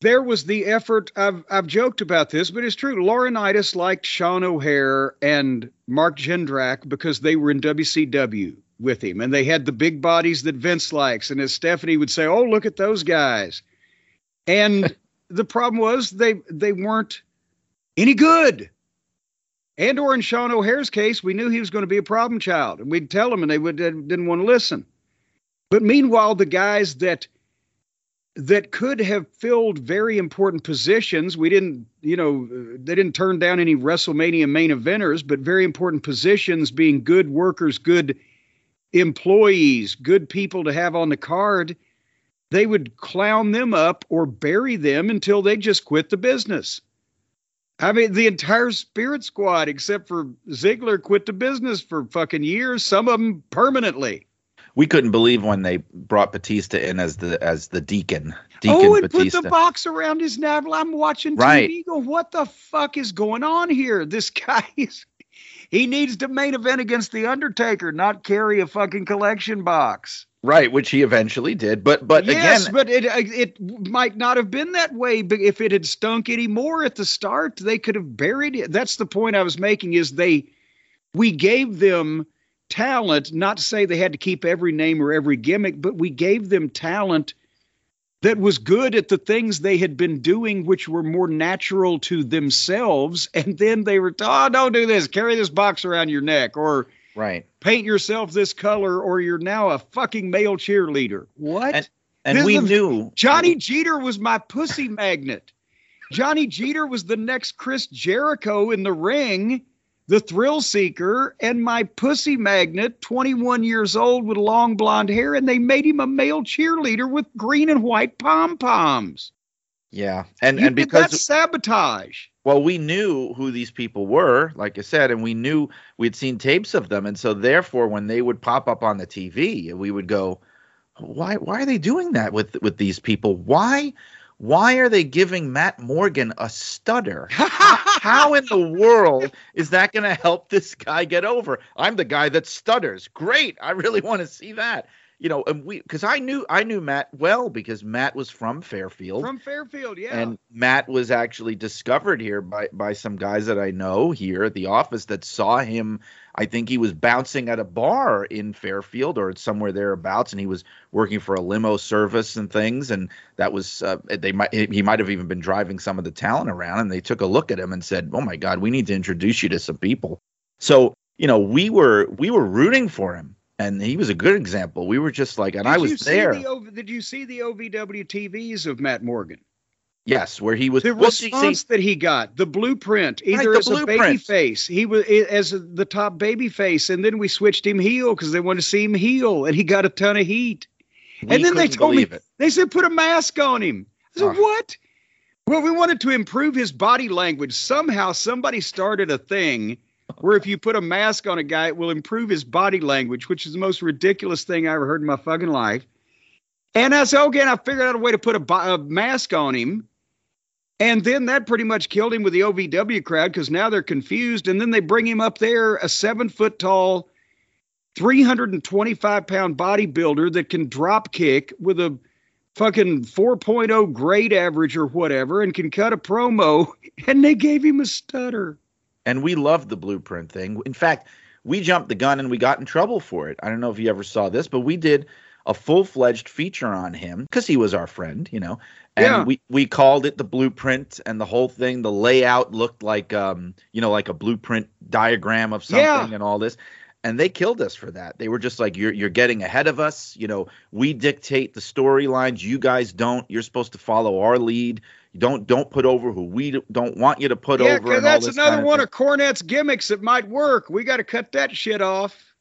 there was the effort. I've I've joked about this, but it's true. Laurinaitis liked Sean O'Haire and Mark Jindrak because they were in WCW with him, and they had the big bodies that Vince likes. And as Stephanie would say, "Oh, look at those guys," and (laughs) the problem was they they weren't any good. And or in Sean O'Haire's case, we knew he was going to be a problem child, and we'd tell him and they would didn't want to listen. But meanwhile, the guys that that could have filled very important positions, we didn't, you know, they didn't turn down any WrestleMania main eventers, but very important positions being good workers, good employees, good people to have on the card, they would clown them up or bury them until they just quit the business. I mean, the entire Spirit Squad, except for Ziegler, quit the business for fucking years. Some of them permanently we couldn't believe when they brought Batista in as the as the deacon. deacon oh, and Batista. put the box around his navel. I'm watching right. TV. Go, what the fuck is going on here? This guy (laughs) is. He needs to main event against the Undertaker, not carry a fucking collection box. Right, which he eventually did. But but yes, again, but it it might not have been that way. But if it had stunk any more at the start, they could have buried it. That's the point I was making. Is they we gave them talent, not to say they had to keep every name or every gimmick, but we gave them talent that was good at the things they had been doing, which were more natural to themselves. (laughs) And then they were, oh, don't do this, carry this box around your neck, or right, paint yourself this color, or you're now a fucking male cheerleader. What? And, and we knew Johnny Jeter was my pussy magnet. Johnny Jeter was the next Chris Jericho in the ring the thrill seeker and my pussy magnet, 21 years old with long blonde hair, and they made him a male cheerleader with green and white pom poms. Yeah, and you and because that's sabotage. Well, we knew who these people were, like I said, and we knew we'd seen tapes of them, and so therefore, when they would pop up on the TV, we would go, "Why? Why are they doing that with with these people? Why? Why are they giving Matt Morgan a stutter? (laughs) How in the world is that going to help this guy get over? I'm the guy that stutters. Great. I really want to see that. You know, and we because I knew I knew Matt well because Matt was from Fairfield. From Fairfield, yeah. And Matt was actually discovered here by by some guys that I know here at the office that saw him I think he was bouncing at a bar in Fairfield or somewhere thereabouts, and he was working for a limo service and things. And that was uh, they might he might have even been driving some of the talent around, and they took a look at him and said, "Oh my God, we need to introduce you to some people." So you know, we were we were rooting for him, and he was a good example. We were just like, and did I was there. The, did you see the OVW TVs of Matt Morgan? Yes, where he was the well, response see, that he got, the blueprint, either right, as blueprint. a baby face, he was as the top baby face, and then we switched him heel because they wanted to see him heel, and he got a ton of heat. We and then they told me it. they said put a mask on him. I said oh. what? Well, we wanted to improve his body language. Somehow, somebody started a thing where if you put a mask on a guy, it will improve his body language, which is the most ridiculous thing I ever heard in my fucking life. And I said, okay, and I figured out a way to put a, a mask on him and then that pretty much killed him with the OVW crowd because now they're confused. And then they bring him up there, a seven foot tall 325 pound bodybuilder that can drop kick with a fucking 4.0 grade average or whatever and can cut a promo, (laughs) and they gave him a stutter. And we loved the blueprint thing. In fact, we jumped the gun and we got in trouble for it. I don't know if you ever saw this, but we did a full fledged feature on him because he was our friend, you know. And Yeah. we, we called it the blueprint and the whole thing. The layout looked like um, you know, like a blueprint diagram of something Yeah. and all this. And they killed us for that. They were just like, You're you're getting ahead of us. You know, we dictate the storylines. You guys don't. You're supposed to follow our lead. Don't don't put over who we don't want you to put yeah, over. because that's another kind one thing. of Cornette's gimmicks that might work. We got to cut that shit off.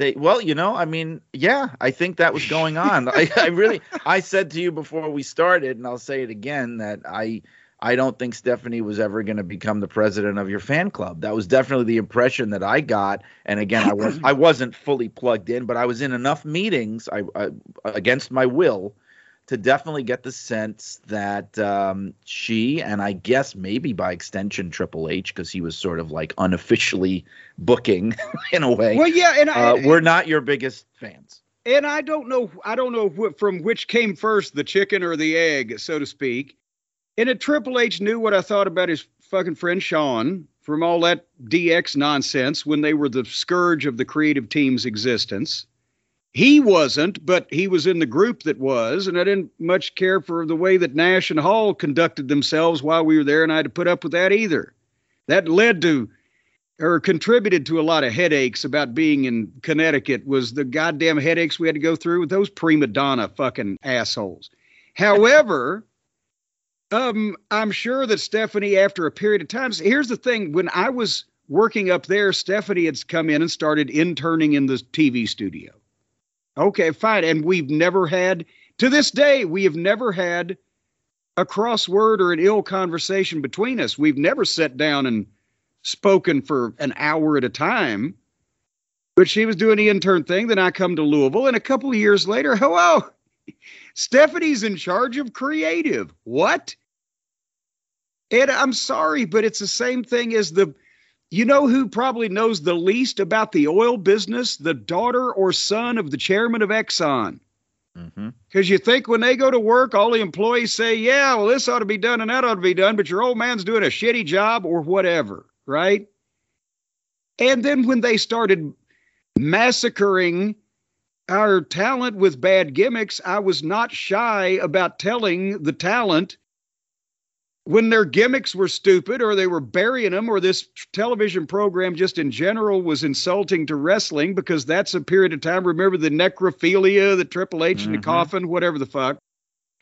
They well, you know, I mean, yeah, I think that was going on. I, I really, I said to you before we started, and I'll say it again that I, I don't think Stephanie was ever going to become the president of your fan club. That was definitely the impression that I got. And again, I was, I wasn't fully plugged in, but I was in enough meetings, I, I against my will, to definitely get the sense that um, she and I guess maybe by extension Triple H, because he was sort of like unofficially booking (laughs) in a way Well, yeah, and I, uh, we're not your biggest fans. and I don't know, I don't know wh- from which came first, the chicken or the egg, so to speak. And a Triple H knew what I thought about his fucking friend Sean from all that DX nonsense when they were the scourge of the creative team's existence. He wasn't, but he was in the group that was, and I didn't much care for the way that Nash and Hall conducted themselves while we were there, and I had to put up with that either. That led to or contributed to a lot of headaches about being in Connecticut was the goddamn headaches we had to go through with those prima donna fucking assholes. However, um, I'm sure that Stephanie, after a period of time, here's the thing: when I was working up there, Stephanie had come in and started interning in the TV studio. Okay, fine, and we've never had to this day we have never had a crossword or an ill conversation between us. We've never sat down and spoken for an hour at a time. But she was doing the intern thing. Then I come to Louisville, and a couple of years later, hello, (laughs) Stephanie's in charge of creative. What? And I'm sorry, but it's the same thing as the. You know who probably knows the least about the oil business? The daughter or son of the chairman of Exxon. Mm-hmm. Because you think when they go to work, all the employees say, yeah, well, this ought to be done and that ought to be done, but your old man's doing a shitty job or whatever, right? And then when they started massacring our talent with bad gimmicks, I was not shy about telling the talent when their gimmicks were stupid or they were burying them or this television program just in general was insulting to wrestling because that's a period of time. Remember the necrophilia, the Triple H in the Mhm. coffin, whatever the fuck.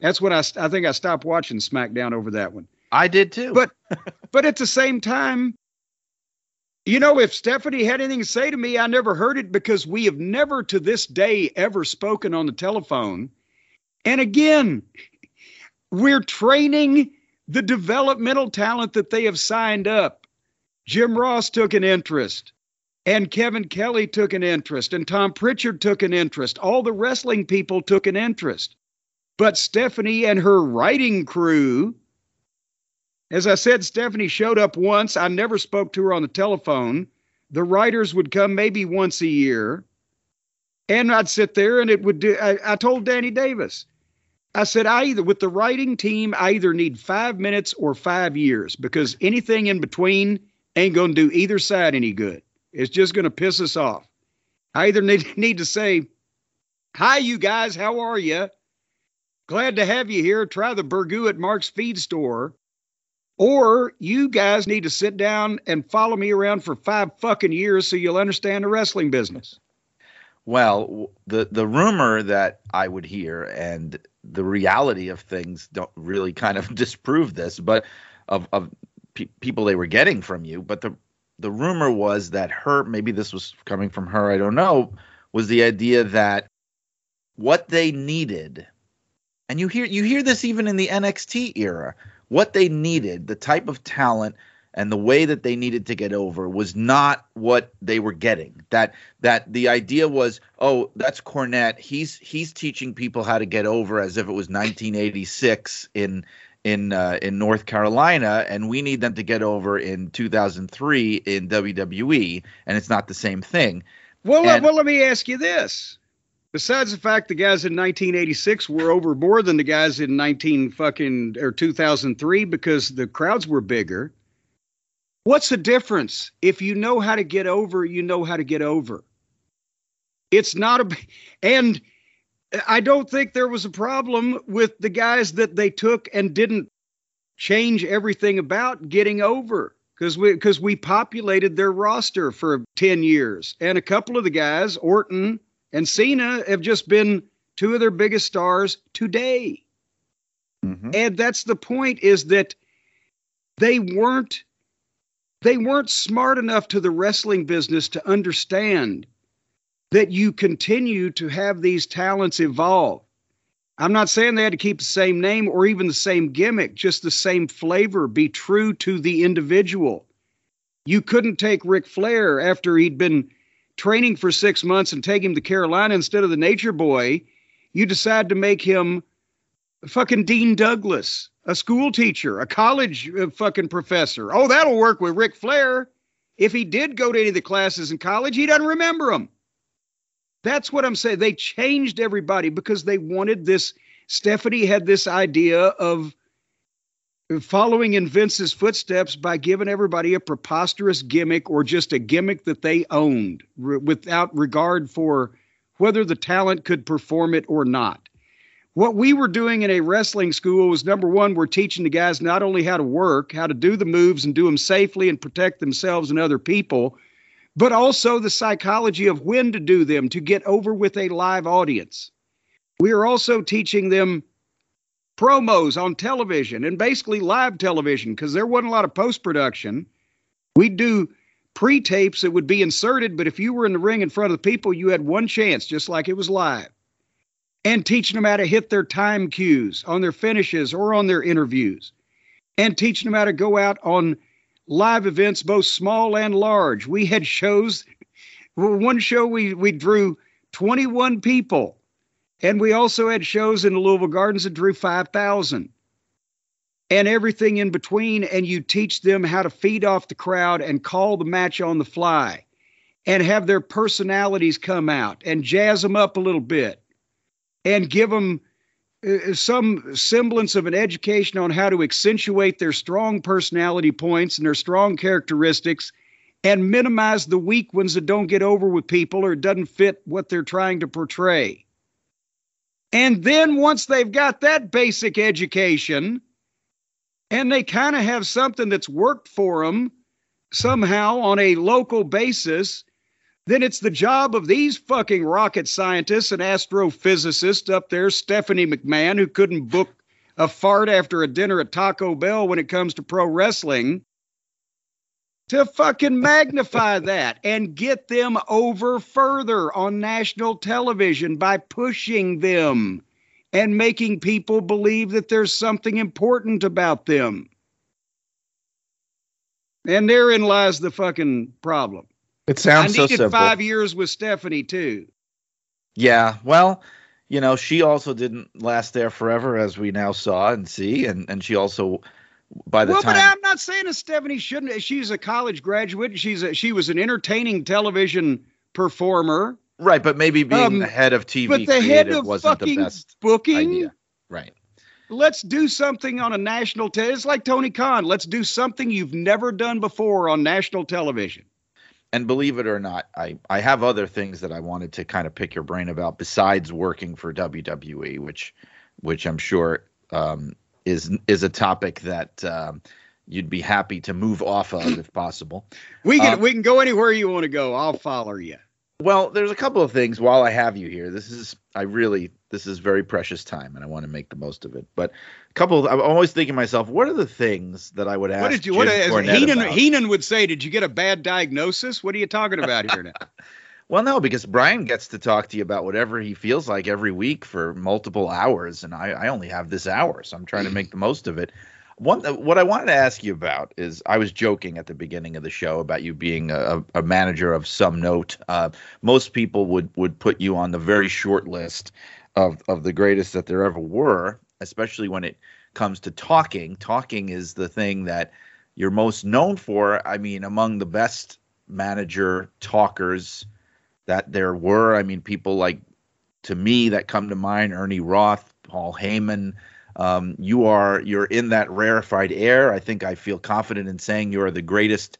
That's when I, I think I stopped watching SmackDown over that one. I did too. But but at the same time, you know, if Stephanie had anything to say to me, I never heard it because we have never to this day ever spoken on the telephone. And again, we're training the developmental talent that they have signed up. Jim Ross took an interest, and Kevin Kelly took an interest, and Tom Prichard took an interest. All the wrestling people took an interest. But Stephanie and her writing crew, as I said, Stephanie showed up once. I never spoke to her on the telephone. The writers would come maybe once a year. And I'd sit there and it would do. I, I told Danny Davis, I said, I either, with the writing team, I either need five minutes or five years because anything in between ain't going to do either side any good. It's just going to piss us off. I either need, (laughs) need to say, Hi, you guys, how are you? Glad to have you here. Try the burgoo at Mark's Feed Store. Or you guys need to sit down and follow me around for five fucking years so you'll understand the wrestling business. well, the the rumor that I would hear and the reality of things don't really kind of (laughs) disprove this, but of of pe- people they were getting from you. But the the rumor was that her maybe this was coming from her. I don't know. Was the idea that what they needed, and you hear you hear this even in the NXT era, what they needed, the type of talent and the way that they needed to get over was not what they were getting. That that the idea was, oh, that's Cornette. He's he's teaching people how to get over as if it was 1986 in in uh, in North Carolina, and we need them to get over in 2003 in WWE, and it's not the same thing. Well, let- And- well, let me ask you this. Besides the fact the guys in 1986 were over more than the guys in 19 fucking or 2003 because the crowds were bigger. What's the difference? If you know how to get over, you know how to get over. It's not a and I don't think there was a problem with the guys that they took and didn't change everything about getting over because we because we populated their roster for 10 years and a couple of the guys orton and cena have just been two of their biggest stars today Mhm. and that's the point is that they weren't they weren't smart enough to the wrestling business to understand that you continue to have these talents evolve i'm not saying they had to keep the same name or even the same gimmick just the same flavor be true to the individual you couldn't take Ric Flair after he'd been training for six months and take him to Carolina instead of the Nature Boy. You decide to make him fucking Dean Douglas, a school teacher, a college uh, fucking professor. Oh, that'll work with Ric Flair. If he did go to any of the classes in college, he doesn't remember them. That's what I'm saying. They changed everybody because they wanted this. Stephanie had this idea of following in Vince's footsteps by giving everybody a preposterous gimmick or just a gimmick that they owned re- without regard for whether the talent could perform it or not. What we were doing in a wrestling school was number one, we're teaching the guys not only how to work, how to do the moves and do them safely and protect themselves and other people, but also the psychology of when to do them to get over with a live audience. We are also teaching them promos on television and basically live television because there wasn't a lot of post production. We'd do pre tapes that would be inserted, but if you were in the ring in front of the people, you had one chance, just like it was live. And teaching them how to hit their time cues on their finishes or on their interviews, and teaching them how to go out on live events, both small and large. We had shows. One show we we drew 21 people and we also had shows in the Louisville Gardens that drew 5,000 and everything in between. And you teach them how to feed off the crowd and call the match on the fly and have their personalities come out and jazz them up a little bit and give them uh, some semblance of an education on how to accentuate their strong personality points and their strong characteristics and minimize the weak ones that don't get over with people or doesn't fit what they're trying to portray. And then once they've got that basic education and they kind of have something that's worked for them somehow on a local basis, then it's the job of these fucking rocket scientists and astrophysicists up there, Stephanie McMahon, who couldn't book a fart after a dinner at Taco Bell when it comes to pro wrestling, to fucking magnify (laughs) that and get them over further on national television by pushing them and making people believe that there's something important about them. And therein lies the fucking problem. It I sounds so needed simple. five years with Stephanie too. Yeah, well, you know, she also didn't last there forever, as we now saw and see, and and she also, by the well, time, but I'm not saying that Stephanie shouldn't. She's a college graduate. She's a, she was an entertaining television performer. right, but maybe being Um, the head of TV but the head creative of wasn't the best booking. idea. Right. Let's do something on a national. Te- it's like Tony Khan. Let's do something you've never done before on national television. And believe it or not, I I have other things that I wanted to kind of pick your brain about besides working for WWE, which which I'm sure um, is is a topic that um, you'd be happy to move off of if possible. We can Um, we can go anywhere you want to go. I'll follow you. Well, there's a couple of things while I have you here. This is I really this is very precious time and I want to make the most of it. But a couple of, I'm always thinking to myself, what are the things that I would ask What did you? Jim What Heenan, about? Heenan would say? Did you get a bad diagnosis? What are you talking about here now? (laughs) Well, no, because Brian gets to talk to you about whatever he feels like every week for multiple hours, and I, I only have this hour, so I'm trying to make the most of it. One, what I wanted to ask you about is I was joking at the beginning of the show about you being a, a manager of some note. Uh, most people would would put you on the very short list of of the greatest that there ever were, especially when it comes to talking. Talking is the thing that you're most known for. I mean, among the best manager talkers that there were. I mean, people like to me that come to mind: Ernie Roth, Paul Heyman. Um, you are you're in that rarefied air. I think I feel confident in saying you are the greatest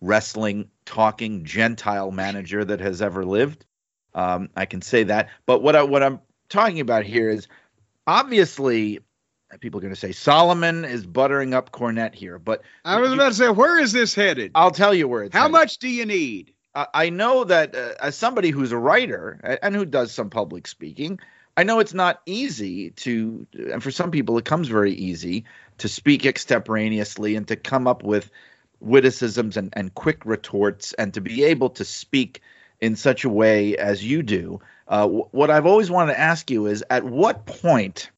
wrestling talking Gentile manager that has ever lived. Um, I can say that. But what I, what I'm talking about here is obviously people are going to say Solomon is buttering up Cornette here, but I was about to say, where is this headed? I'll tell you where it's. How headed. much do you need? I I know that uh, as somebody who's a writer and who does some public speaking, I know it's not easy to, and for some people, it comes very easy to speak extemporaneously and to come up with witticisms and, and quick retorts and to be able to speak in such a way as you do. Uh, wh- what I've always wanted to ask you is at what point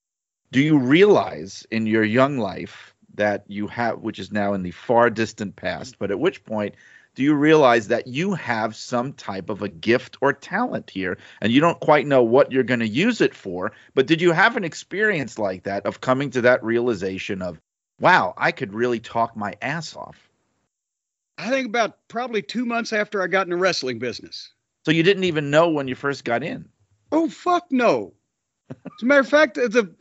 do you realize in your young life that you have, which is now in the far distant past, but at which point do you realize that you have some type of a gift or talent here and you don't quite know what you're going to use it for? But did you have an experience like that of coming to that realization of, wow, I could really talk my ass off? I think about probably two months after I got in the wrestling business. So you didn't even know when you first got in. Oh fuck no! As a matter of fact, the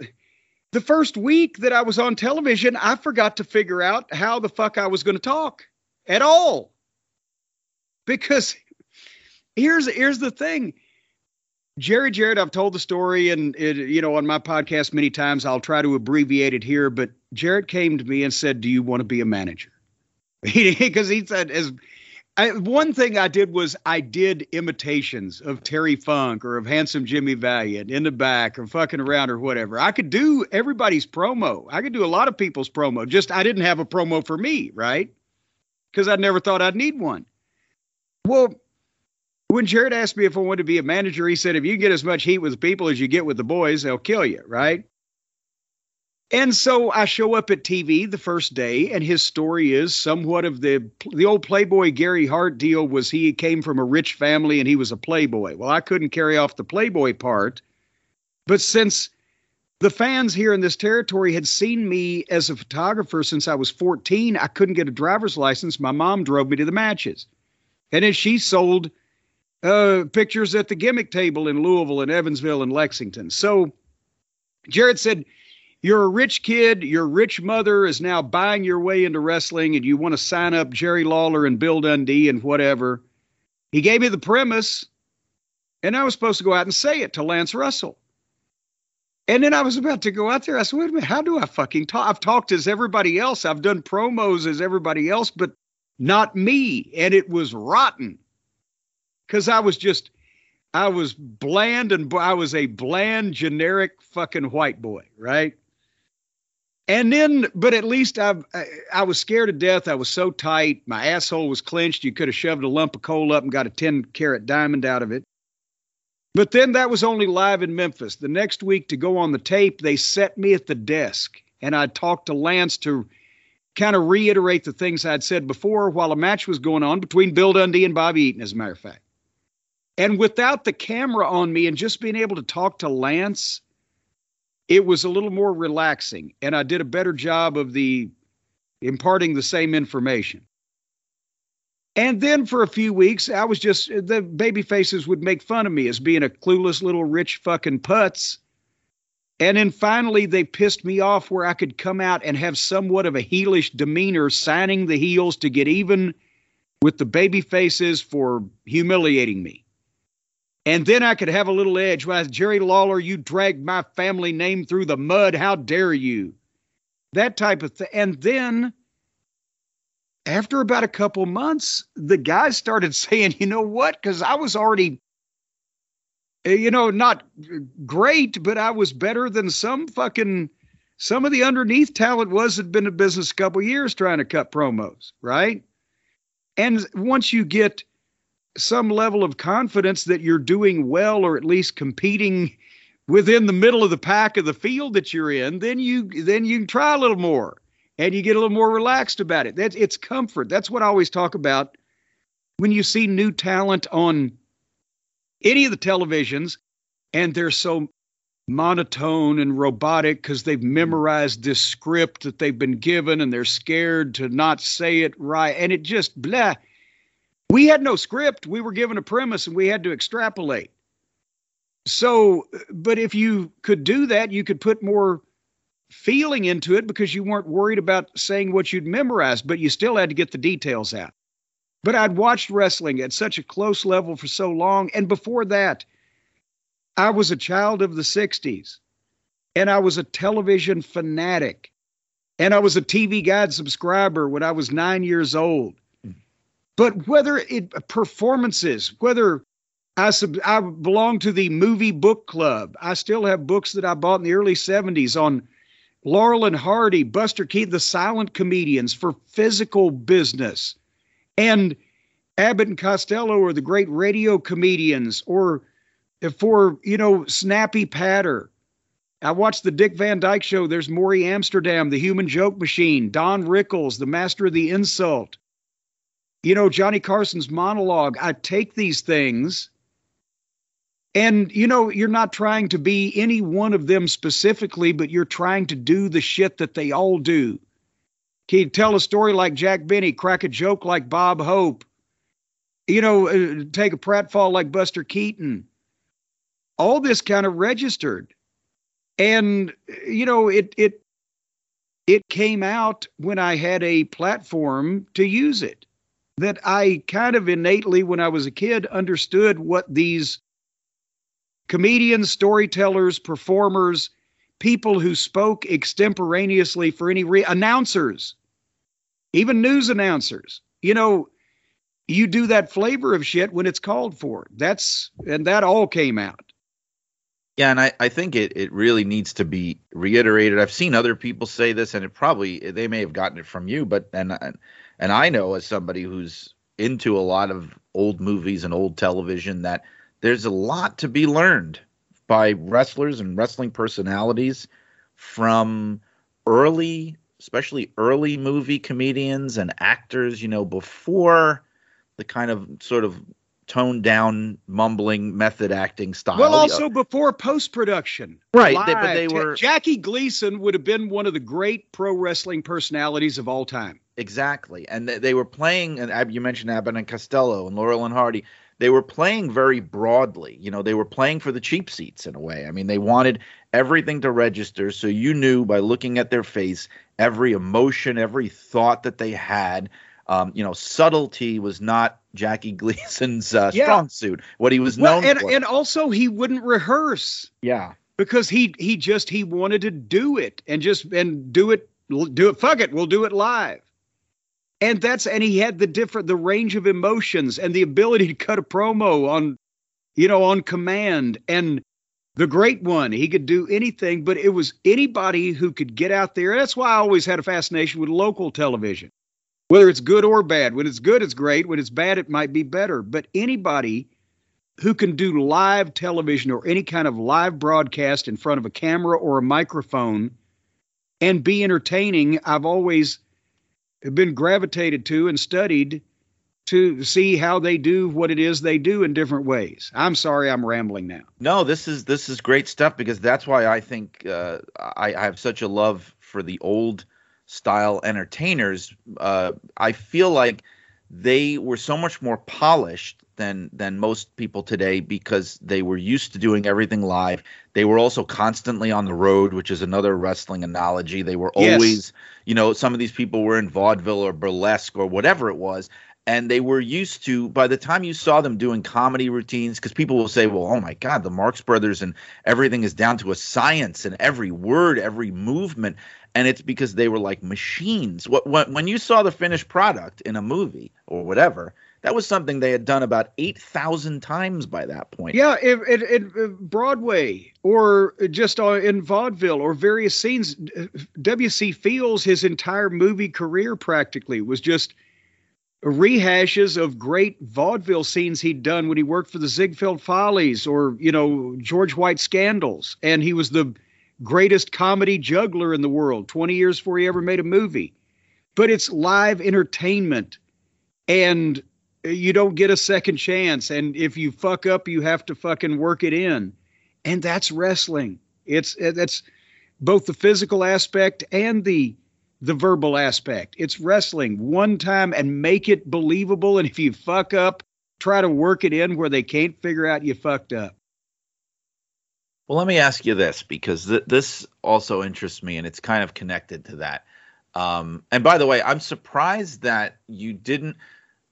the first week that I was on television, I forgot to figure out how the fuck I was going to talk at all. Because here's here's the thing. Jerry Jarrett, I've told the story and it, you know on my podcast many times. I'll try to abbreviate it here, but Jarrett came to me and said, "Do you want to be a manager?" (laughs) Because he said, "As I, one thing I did was I did imitations of Terry Funk or of Handsome Jimmy Valiant in the back or fucking around or whatever. I could do everybody's promo. I could do a lot of people's promo. Just I didn't have a promo for me, right? Because I never thought I'd need one. Well, when Jarrett asked me if I wanted to be a manager, he said, if you get as much heat with people as you get with the boys, they'll kill you, right? And so I show up at TV the first day, and his story is somewhat of the the old Playboy Gary Hart deal. Was he came from a rich family and he was a Playboy? Well, I couldn't carry off the Playboy part, but since the fans here in this territory had seen me as a photographer since I was 14, I couldn't get a driver's license. My mom drove me to the matches, and then she sold uh, pictures at the gimmick table in Louisville and Evansville and Lexington. So Jarrett said. You're a rich kid, your rich mother is now buying your way into wrestling, and you want to sign up Jerry Lawler and Bill Dundee and whatever. He gave me the premise, and I was supposed to go out and say it to Lance Russell. And then I was about to go out there. I said, wait a minute, how do I fucking talk? I've talked as everybody else. I've done promos as everybody else, but not me. And it was rotten because I was just, I was bland and I was a bland, generic fucking white boy, right? And then, but at least I, I, was scared to death. I was so tight. My asshole was clenched. You could have shoved a lump of coal up and got a 10 carat diamond out of it. But then that was only live in Memphis. The next week to go on the tape, they set me at the desk and I talked to Lance to kind of reiterate the things I'd said before while a match was going on between Bill Dundee and Bobby Eaton, as a matter of fact. And without the camera on me and just being able to talk to Lance, it was a little more relaxing. And I did a better job of the imparting the same information. And then for a few weeks, I was just the baby faces would make fun of me as being a clueless little rich fucking putz. And then finally, they pissed me off where I could come out and have somewhat of a heelish demeanor, signing the heels to get even with the baby faces for humiliating me. And then I could have a little edge. Well, Jerry Lawler, you dragged my family name through the mud. How dare you? That type of thing. And then after about a couple months, the guys started (laughs) saying, you know what? Because I was already, eh, you know, not great, but I was better than some fucking, some of the underneath talent was had been in business a couple years trying to cut promos, right? And once you get some level of confidence that you're doing well or at least competing within the middle of the pack of the field that you're in, then you then you can try a little more and you get a little more relaxed about it. That's it's comfort. That's what I always talk about when you see new talent on any of the televisions and they're so monotone and robotic because they've memorized this script that they've been given and they're scared to not say it right and it just blah We had no script. We were given a premise and we had to extrapolate. So, but if you could do that, you could put more feeling into it because you weren't worried about saying what you'd memorized, but you still had to get the details out. But I'd watched wrestling at such a close level for so long. And before that, I was a child of the 60s and I was a television fanatic. And I was a TV Guide subscriber when I was nine years old. But whether it performances, whether I sub, I belong to the movie book club, I still have books that I bought in the early 70s on Laurel and Hardy, Buster Keaton, the silent comedians for physical business, and Abbott and Costello are the great radio comedians, or for you know Snappy Patter. I watched the Dick Van Dyke Show. There's Morey Amsterdam, the Human Joke Machine, Don Rickles, the Master of the Insult. You know Johnny Carson's monologue. I take these things and you know, you're not trying to be any one of them specifically, but you're trying to do the shit that they all do. You tell a story like Jack Benny, crack a joke like Bob Hope, you know, uh, take a pratfall like Buster Keaton? All this kind of registered. And you know, it it it came out when I had a platform to use it. That I kind of innately, when I was a kid, understood what these comedians, storytellers, performers, people who spoke extemporaneously for any re- announcers, even news announcers. You know, you do that flavor of shit when it's called for. That's and that all came out. Yeah, and I, I think it, it really needs to be reiterated. I've seen other people say this, and it probably they may have gotten it from you, but and and I know as somebody who's into a lot of old movies and old television that there's a lot to be learned by wrestlers and wrestling personalities from early, especially early movie comedians and actors, you know, before the kind of sort of toned down, mumbling method acting style. Well, also before post production. Right. They, but they were. Jackie Gleason would have been one of the great pro wrestling personalities of all time. Exactly. And they, they were playing, and you mentioned Abbott and Costello and Laurel and Hardy they were playing very broadly. You know, they were playing for the cheap seats in a way. I mean, they wanted everything to register. So you knew by looking at their face, every emotion, every thought that they had. Um, you know, subtlety was not Jackie (laughs) Gleason's uh, yeah. strong suit. What he was known well, and, for. And also, he wouldn't rehearse. Yeah, because he he just he wanted to do it and just and do it do it. Fuck it, we'll do it live and that's and he had the different the range of emotions and the ability to cut a promo on you know on command and the great one he could do anything but it was anybody who could get out there that's why i always had a fascination with local television whether it's good or bad when it's good it's great when it's bad it might be better but anybody who can do live television or any kind of live broadcast in front of a camera or a microphone and be entertaining i've always been gravitated to and studied to see how they do what it is they do in different ways. I'm sorry, I'm rambling now. No, this is this is great stuff because that's why I think uh, I, I, have such a love for the old style entertainers. Uh, I feel like they were so much more polished than than most people today because they were used to doing everything live. They were also constantly on the road, which is another wrestling analogy. They were always, yes. you know, some of these people were in vaudeville or burlesque or whatever it was, and they were used to by the time you saw them doing comedy routines because people will say well oh my god the marx brothers and everything is down to a science and every word every movement and it's because they were like machines what, when, you saw the finished product in a movie or whatever that was something they had done about 8,000 times by that point. Yeah, in, Broadway or just in vaudeville or various scenes. W.C. Fields, his entire movie career practically was just rehashes of great vaudeville scenes he'd done when he worked for the Ziegfeld Follies or, you know, George White Scandals. And he was the greatest comedy juggler in the world 20 years before he ever made a movie. But it's live entertainment. And you don't get a second chance and if you fuck up you have to fucking work it in and that's wrestling it's uh, that's both the physical aspect and the the verbal aspect. It's wrestling one time and make it believable. And if you fuck up, try to work it in where they can't figure out you fucked up. Well, let me ask you this because th- this also interests me and it's kind of connected to that. Um, and by the way, I'm surprised that you didn't.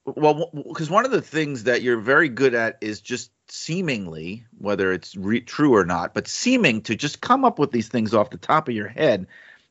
Well, because one of the things that you're very good at is just seemingly, whether it's re- true or not, but seeming to just come up with these things off the top of your head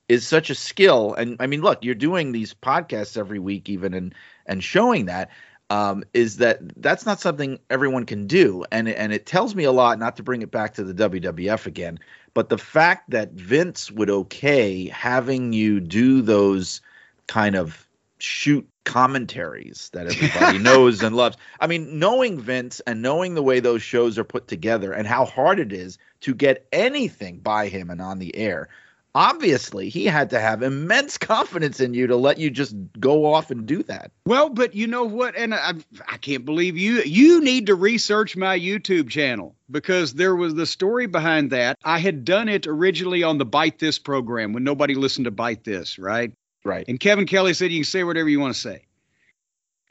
is such a skill. And I mean, look, you're doing these podcasts every week, even and and showing that um, is that that's not something everyone can do, and and it tells me a lot. Not to bring it back to the WWF again, but the fact that Vince would okay having you do those kind of shoot commentaries that everybody (laughs) knows and loves. I mean, knowing Vince and knowing the way those shows are put together and how hard it is to get anything by him and on the air obviously he had to have immense (laughs) confidence in you to let you just go off and do that. Well, but you know what? And I, I can't believe you. You need to research my YouTube channel because there was the story behind that. I had done it originally on the Byte This program when nobody listened to Byte This, right? Right. And Kevin Kelly said you can say whatever you want to say.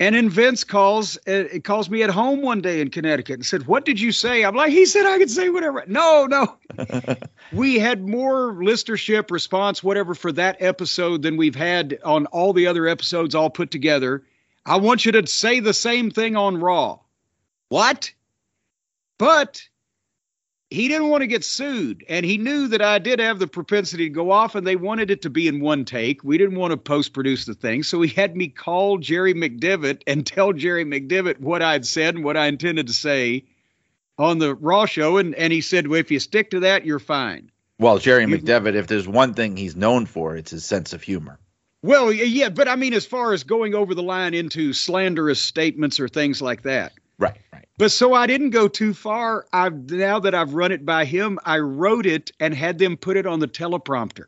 And then Vince calls uh, calls me at home one day in Connecticut and said, "What did you say?" I'm like, "He said I could say whatever." No, no. (laughs) we had more listenership response, whatever, for that episode than we've had on all the other episodes all put together. I want you to say the same thing on Raw. What? But he didn't want to get sued and he knew that I did have the propensity to go off and they wanted it to be in one take. We didn't want to post produce the thing. So he had me call Jerry McDevitt and tell Jerry McDevitt what I'd said and what I intended to say on the Raw show. And, and he said, well, if you stick to that, you're fine. Well, Jerry McDevitt, if there's one thing he's known for, it's his sense of humor. Well, yeah, but I mean, as far as going over the line into slanderous statements or things like that. Right, right. But so I didn't go too far. I've now that I've run it by him, I wrote it and had them put it on the teleprompter.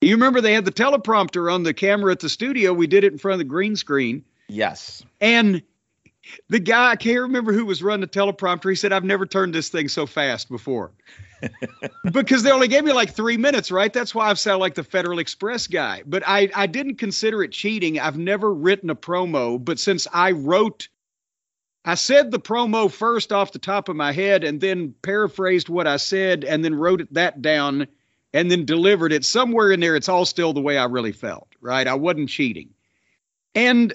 You remember they had the teleprompter on the camera at the studio. We did it in front of the green screen. Yes. And the guy, I can't remember who was running the teleprompter. He said, I've never turned this thing so fast before. (laughs) because they only gave me like three minutes, right? That's why I've sounded like the Federal Express guy. But I, I didn't consider it cheating. I've never written a promo, but since I wrote I said the promo first off the top of my head and then paraphrased what I said and then wrote it that down and then delivered it somewhere in there. It's all still the way I really felt, right? I wasn't cheating. And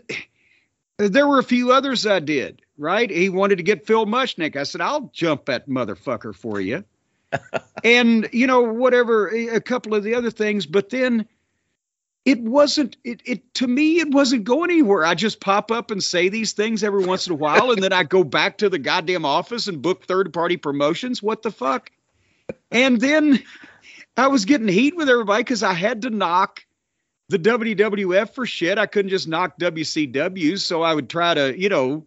there were a few others I did, right? He wanted to get Phil Mushnick. I said, I'll jump that motherfucker for you. (laughs) and, you know, whatever, a couple of the other things. But then it wasn't it, it to me it wasn't going anywhere. I just pop up and say these things every once in a while and then i go back to the goddamn office and book third party promotions. What the fuck? And then i was getting heat with everybody because i had to knock the wwf for shit. I couldn't just knock wcw so i would try to you know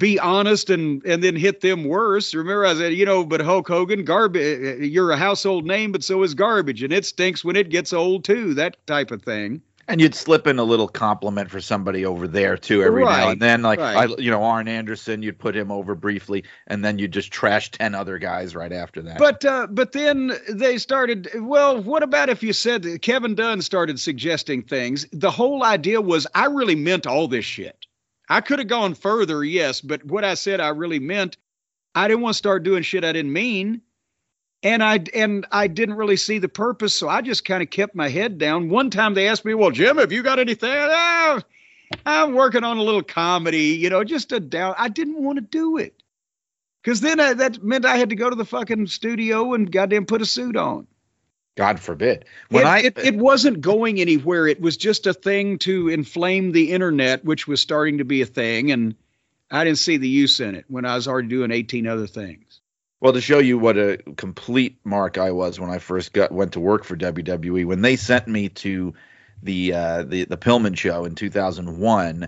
be honest and and then hit them worse. Remember, I said, you know, but Hulk Hogan, garbage. You're a household name, but so is garbage, and it stinks when it gets old too. That type of thing. And you'd slip in a little compliment for somebody over there too every right, now and then, like right. I, you know, Arn Anderson. You'd put him over briefly, and then you'd just trash ten other guys right after that. But uh, but then they started. Well, what about if you said Kevin Dunn started suggesting things? The whole idea was I really meant all this shit. I could have gone further, yes, but what I said I really meant. I didn't want to start doing shit I didn't mean. And I and I didn't really see the purpose, so I just kind of kept my head down. One time they asked me, "Well, Jim, have you got anything?" Oh, I'm working on a little comedy, you know, just a down. I didn't want to do it because then I, that meant I had to go to the fucking studio and goddamn put a suit on. God forbid. When it, I it, it wasn't going anywhere. It was just a thing to inflame the internet, which was starting to be a thing, and I didn't see the use in it when I was already doing 18 other things. Well, to show you what a complete mark I was when I first got went to work for WWE, when they sent me to the uh, the the Pillman show in 2001,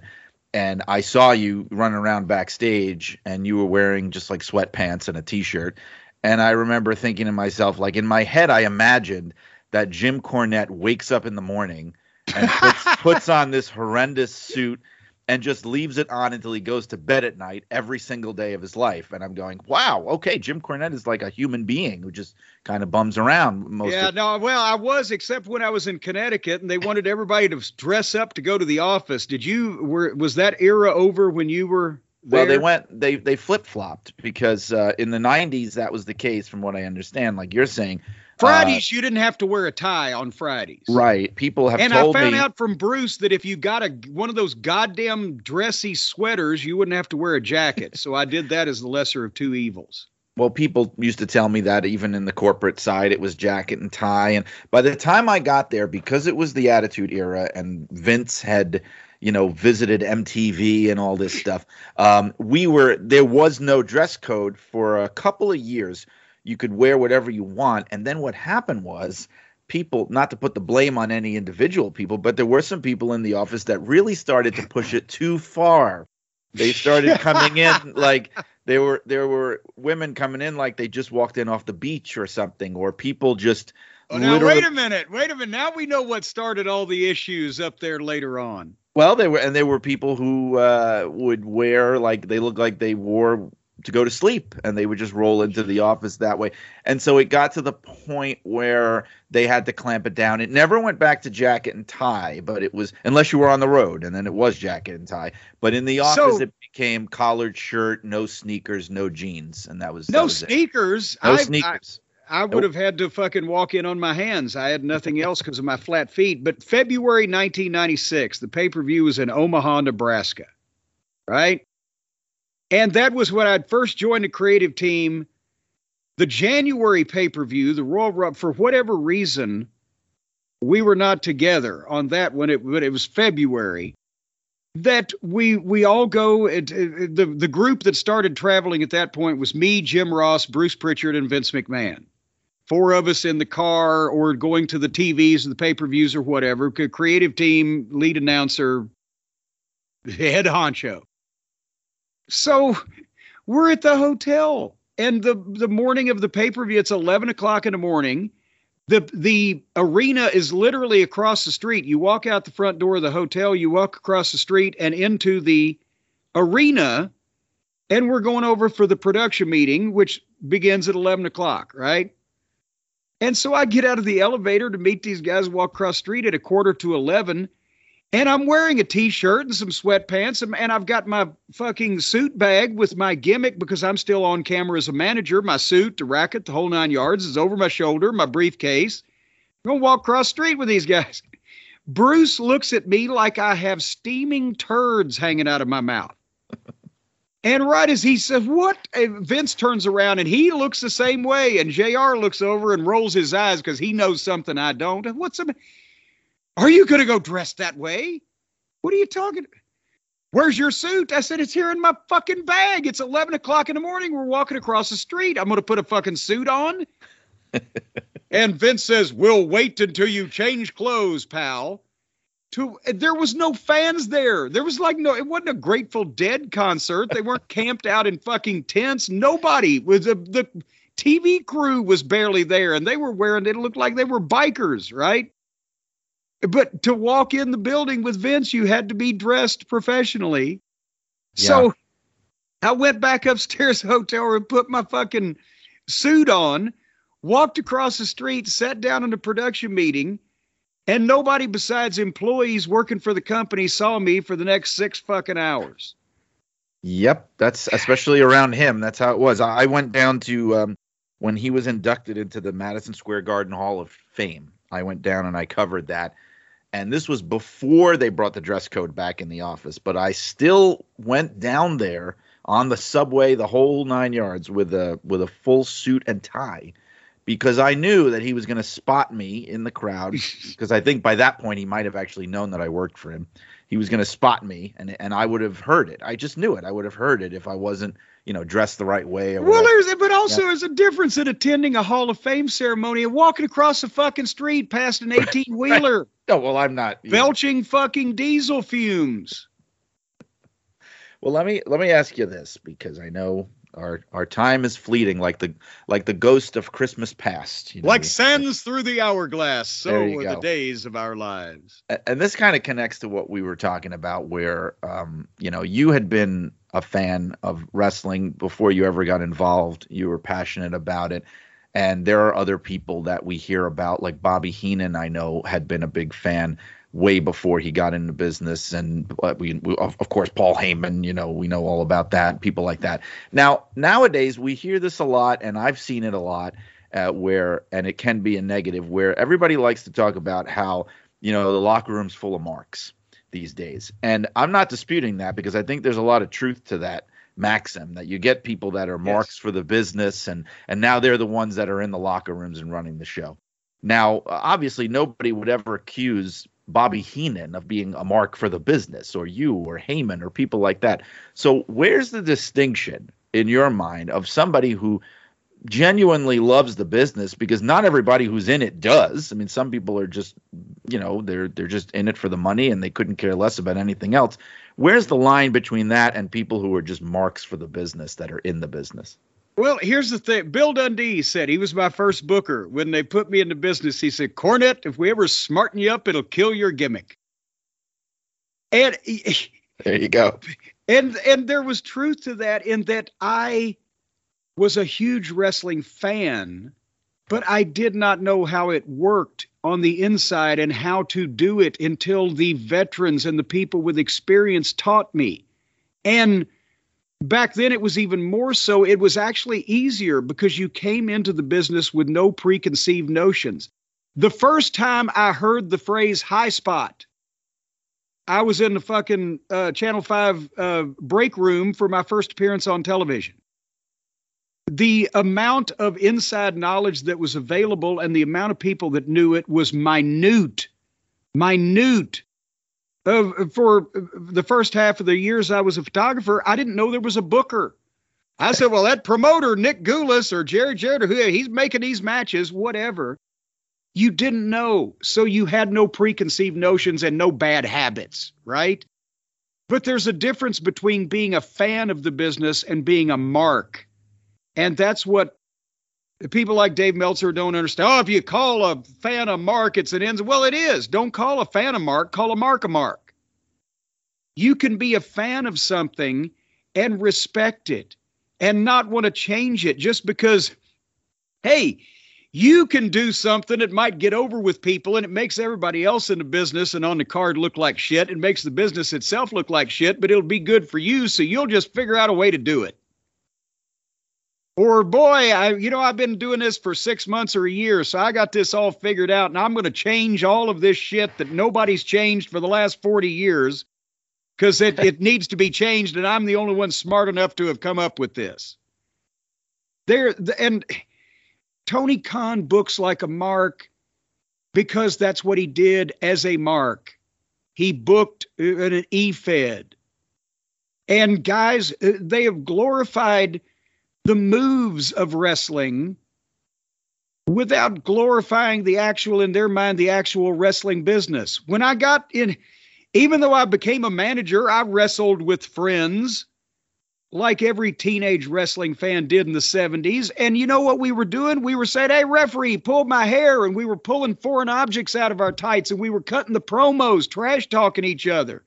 and I saw you running around backstage, and you were wearing just like sweatpants and a t-shirt, and I remember thinking to myself, like in my head, I imagined that Jim Cornette wakes up in the morning and puts, (laughs) puts on this horrendous suit and just leaves it on until he goes to bed at night every single day of his life. And I'm going, wow, okay, Jim Cornette is like a human being who just kind of bums around most of the time. Yeah, of no, well, I was, except when I was in Connecticut and they wanted everybody to dress up to go to the office. Did you, were, was that era over when you were? Well, they went they they flip flopped because uh, in the '90s that was the case, from what I understand. Like you're saying, uh, Fridays, you didn't have to wear a tie on Fridays. right? People have And I found me. out from Bruce that if you got a one of those goddamn dressy sweaters, you wouldn't have to wear a jacket. so I did that as the lesser of two evils. well, people used to tell me that even in the corporate side, it was jacket and tie. And by the time I got there, because it was the Attitude Era and Vince had, you know, visited MTV and all this stuff, um, we were there was no dress code for a couple of years. You could wear whatever you want, and then what happened was people not to put the blame on any individual people but there were some people in the office that really started to push it too far they started (laughs) coming in like there were there were women coming in like they just walked in off the beach or something or people just Oh, now literally- wait a minute, wait a minute. Now we know what started all the issues up there later on. Well they were and they were people who uh would wear like they looked like they wore to go to sleep and they would just roll into the office that way and so it got to the point where they had to clamp it down it never went back to jacket and tie but it was unless you were on the road and then it was jacket and tie but in the office So- it became collared shirt no sneakers no jeans and that was that No was it. sneakers. no I, sneakers I, I would have had to fucking walk in on my hands. I had nothing else because of my flat feet. But February 1996, the pay per view was in Omaha, Nebraska, right? And that was when I'd first joined the creative team. The January pay per view, the Royal Rumble, for whatever reason, we were not together on that when it when it was February. That we we all go. It, it- the the group that started traveling at that point was me, Jim Ross, Bruce Prichard, and Vince McMahon. Four of us in the car or going to the TVs the pay per views or whatever. Creative team, lead announcer, head honcho. So we're at the hotel, and the the morning of the pay per view, it's eleven o'clock in the morning. The the arena is literally across the street. You walk out the front door of the hotel, you walk across the street and into the arena, and we're going over for the production meeting, which begins at eleven o'clock, right? And so I get out of the elevator to meet these guys, walk across street at a quarter to eleven, and I'm wearing a t-shirt and some sweatpants, and, and I've got my fucking suit bag with my gimmick because I'm still on camera as a manager. My suit, the racket, the whole nine yards is over my shoulder, my briefcase. I'm gonna walk across street with these guys. Bruce looks at me like I have steaming turds hanging out of my mouth. And right as he says, What? And Vince turns around and he looks the same way. And JR looks over and rolls his eyes because he knows something I don't. What's the Are you going to go dressed that way? What are you talking? Where's your suit? I said, It's here in my fucking bag. It's 11 o'clock in the morning. We're walking across the street. I'm going to put a fucking suit on. (laughs) and Vince says, We'll wait until you change clothes, pal. To, there was no fans there. There was like no, it wasn't a Grateful Dead concert. They weren't (laughs) camped out in fucking tents. Nobody was a, the TV crew was barely there, and they were wearing. It looked like they were bikers, right? But to walk in the building with Vince, you had to be dressed professionally. So I went back upstairs the (laughs) hotel room, put my fucking suit on, walked across the street, sat down in a production meeting, and nobody besides employees working for the company saw me for the next six fucking hours. Yep, that's especially around him. That's how it was. I went down to um, when he was inducted into the Madison Square Garden Hall of Fame. I went down and I covered that. And this was before they brought the dress code back in the office, but I still went down there on the subway, the whole nine yards, with a with a full suit and tie, because I knew that he was going to spot me in the crowd. (laughs) Because I think by that point he might have actually known that I worked for him he was going to spot me and and I would have heard it. I just knew it. I would have heard it if I wasn't, you know, dressed the right way Well, whatever. there's but also there's a difference in attending a Hall of Fame ceremony and walking across the fucking street past an (laughs) 18 wheeler, Oh, well, I'm not. you know. belching fucking diesel fumes. Well, let me let me ask you this because I know Our our time is fleeting, like the like the ghost of Christmas past. You know? Like sands through the hourglass, so are you the days of our lives. And this kind of connects to what we were talking about where um, you know you had been a fan of wrestling before you ever got involved you were passionate about it and there are other people that we hear about like bobby heenan i know had been a big fan way before he got into business. And uh, we, we of, course paul heyman you know we know all about that people like that. Now nowadays we hear this a lot and i've seen it a lot uh, where and it can be a negative where everybody likes to talk about how you know the locker room's full of marks these days. And i'm not disputing that because i think there's a lot of truth to that maxim that you get people that are marks for the business and and now they're the ones that are in the locker rooms and running the show. Now obviously nobody would ever accuse bobby heenan of being a mark for the business or you or heyman or people like that so where's the distinction in your mind of somebody who genuinely loves the business because not everybody who's in it does. I mean, some people are just, you know, they're they're just in it for the money and they couldn't care less about anything else. Where's the line between that and people who are just marks for the business that are in the business? Well, here's the thing. Bill Dundee said he was my first booker. When they put me into business, he said, Cornette, if we ever smarten you up, it'll kill your gimmick. And There you go. and and there was truth to that in that I was a huge wrestling fan, but I did not know how it worked on the inside and how to do it until the veterans and the people with experience taught me. And back then it was even more so it was actually easier because you came into the business with no preconceived notions. The first time I heard the phrase high spot, I was in the fucking uh, Channel 5 uh, break room for my first appearance on television. The amount of inside knowledge that was available and the amount of people that knew it was minute. Minute. Uh, for the first half of the years I was a photographer, I didn't know there was a booker. I said, well, that promoter, Nick Goulas or Jerry Jarrett, or who he's making these matches, whatever. You didn't know. So you had no preconceived notions and no bad habits, right? But there's a difference between being a fan of the business and being a mark. And that's what people like Dave Meltzer don't understand. Oh, if you call a fan a mark, it's an ends. Well, it is. Don't call a fan a mark, call a mark a mark. You can be a fan of something and respect it and not want to change it just because, hey, you can do something that might get over with people and it makes everybody else in the business and on the card look like shit. It makes the business itself look like shit, but it'll be good for you. So you'll just figure out a way to do it. Or boy, I you know I've been doing this for 6 months or a year, so I got this all figured out and I'm going to change all of this shit that nobody's changed for the last 40 years cuz it it (laughs) needs to be changed and I'm the only one smart enough to have come up with this. There and Tony Khan books like a mark because that's what he did as a mark. He booked an E-Fed. And guys, uh, they have glorified the moves of wrestling without glorifying the actual, in their mind, the actual wrestling business. When I got in, even though I became a manager, I wrestled with friends like every teenage wrestling fan did in the 70s. And you know what we were doing? We were saying, hey, referee, pull my hair. And we were pulling foreign objects out of our tights and we were cutting the promos, trash talking each other.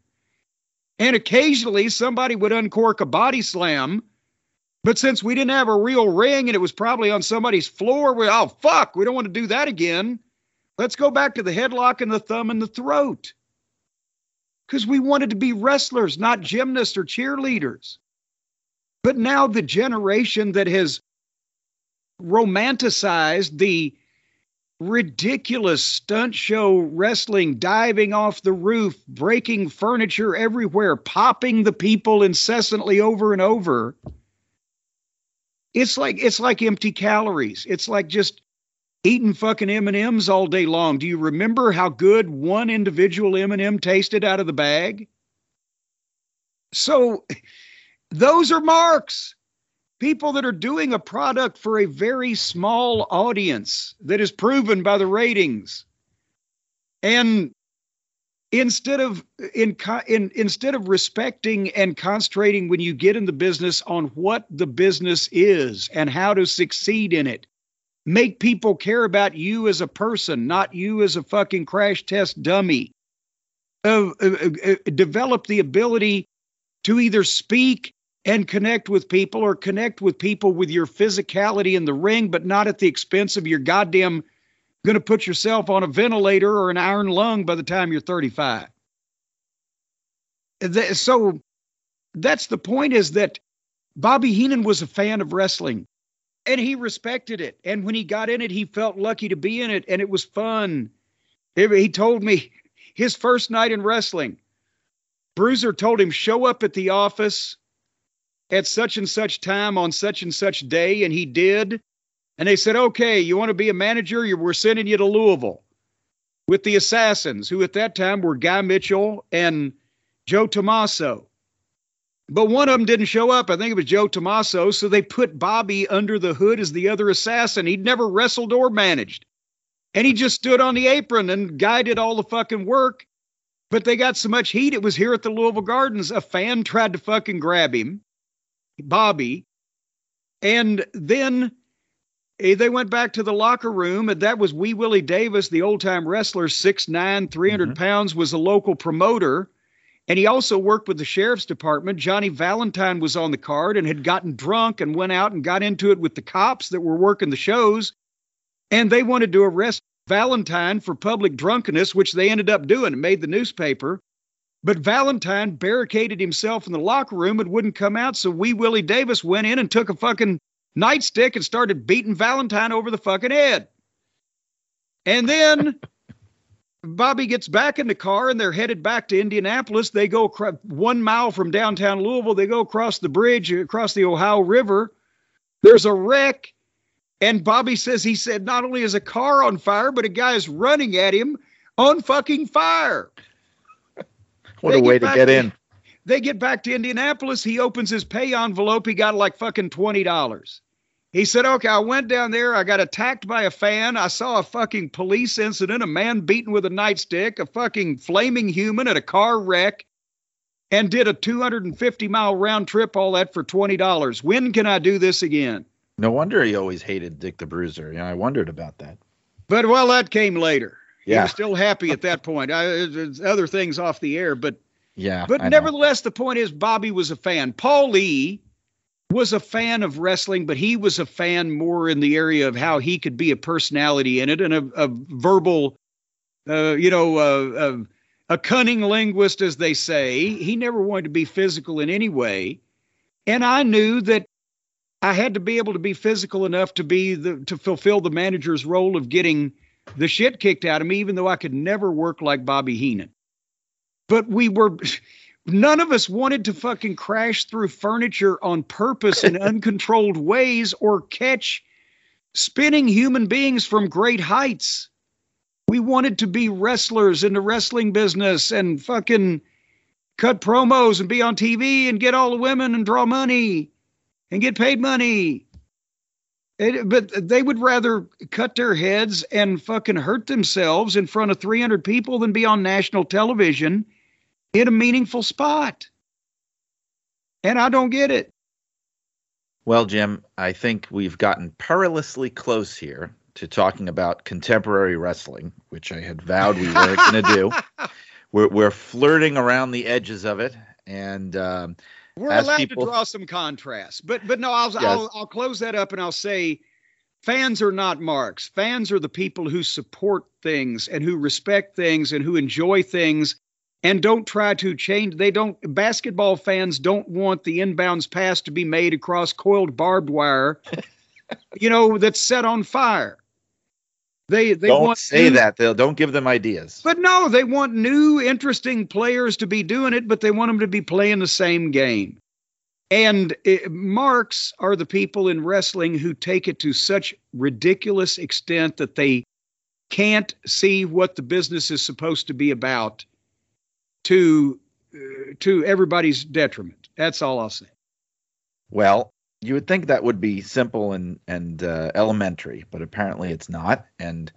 And occasionally somebody would uncork a body slam. But since we didn't have a real ring and it was probably on somebody's floor, we oh fuck, we don't want to do that again. Let's go back to the headlock and the thumb and the throat. Because we wanted to be wrestlers, not gymnasts or cheerleaders. But now the generation that has romanticized the ridiculous stunt show wrestling, diving off the roof, breaking furniture everywhere, popping the people incessantly over and over. It's like it's like empty calories. It's like just eating fucking M&Ms all day long. Do you remember how good one individual M&M tasted out of the bag? So those are marks. People that are doing a product for a very small audience that is proven by the ratings. And instead of in, in instead of respecting and concentrating when you get in the business on what the business is and how to succeed in it make people care about you as a person not you as a fucking crash test dummy. Uh, uh, uh, develop the ability to either speak and connect with people or connect with people with your physicality in the ring but not at the expense of your goddamn going to put yourself on a ventilator or an iron lung by the time you're 35. So that's the point is that Bobby Heenan was a fan of wrestling and he respected it. And when he got in it, he felt lucky to be in it and it was fun. He told me his first night in wrestling, Bruiser told him, show up at the office at such and such time on such and such day. And he did. And they said, okay, you want to be a manager? We're sending you to Louisville with the Assassins, who at that time were Guy Mitchell and Joe Tomasso. But one of them didn't show up. I think it was Joe Tomasso. So they put Bobby under the hood as the other assassin. He'd never wrestled or managed. And he just stood on the apron and guided all the fucking work. But they got so much heat. It was here at the Louisville Gardens. A fan tried to fucking grab him, Bobby. And then they went back to the locker room, and that was Wee Willie Davis, the old time wrestler, 6'9, 300 mm-hmm. pounds, was a local promoter. And he also worked with the sheriff's department. Johnny Valentine was on the card and had gotten drunk and went out and got into it with the cops that were working the shows. And they wanted to arrest Valentine for public drunkenness, which they ended up doing and made the newspaper. But Valentine barricaded himself in the locker room and wouldn't come out. So Wee Willie Davis went in and took a fucking nightstick and started beating Valentine over the fucking head. And then Bobby gets back in the car and they're headed back to Indianapolis. They go one mile from downtown Louisville. They go across the bridge, across the Ohio River. There's a wreck. And Bobby says he said not only is a car on fire, but a guy is running at him on fucking fire. (laughs) what they a way to get in. They get back to Indianapolis. He opens his pay envelope. He got like fucking $20. He said, okay, I went down there. I got attacked by a fan. I saw a fucking police incident, a man beaten with a nightstick, a fucking flaming human at a car wreck, and did a 250 mile round trip, all that for $20. When can I do this again? No wonder he always hated Dick the Bruiser. Yeah, I wondered about that. But well, that came later. Yeah. He was still happy at that point. I, uh, uh, other things off the air, but yeah. But I nevertheless, know. the point is Bobby was a fan. Paul Lee was a fan of wrestling, but he was a fan more in the area of how he could be a personality in it and a, a verbal, uh, you know, uh, a cunning linguist, as they say. He never wanted to be physical in any way. And I knew that I had to be able to be physical enough to be the to fulfill the manager's role of getting the shit kicked out of me, even though I could never work like Bobby Heenan. But we were None of us wanted to fucking crash through furniture on purpose in (laughs) uncontrolled ways or catch spinning human beings from great heights. We wanted to be wrestlers in the wrestling business and fucking cut promos and be on TV and get all the women and draw money and get paid money. It, but they would rather cut their heads and fucking hurt themselves in front of 300 people than be on national television in a meaningful spot. And I don't get it. Well, Jim, I think we've gotten perilously close here to talking about contemporary wrestling, which I had vowed we weren't going to do. (laughs) We're, we're flirting around the edges of it, and um, we're allowed people... to draw some contrast. But but no, I'll, yes. I'll I'll close that up and I'll say, fans are not marks. Fans are the people who support things and who respect things and who enjoy things and don't try to change. They don't, basketball fans don't want the inbounds pass to be made across coiled barbed wire, (laughs) you know, that's set on fire. They, they don't want say new, that. They'll don't give them ideas. But no, they want new, interesting players to be doing it, but they want them to be playing the same game. And it, marks are the people in wrestling who take it to such ridiculous extent that they can't see what the business is supposed to be about to uh, to everybody's detriment. That's all I'll say. Well, you would think that would be simple and and uh, elementary, but apparently it's not. And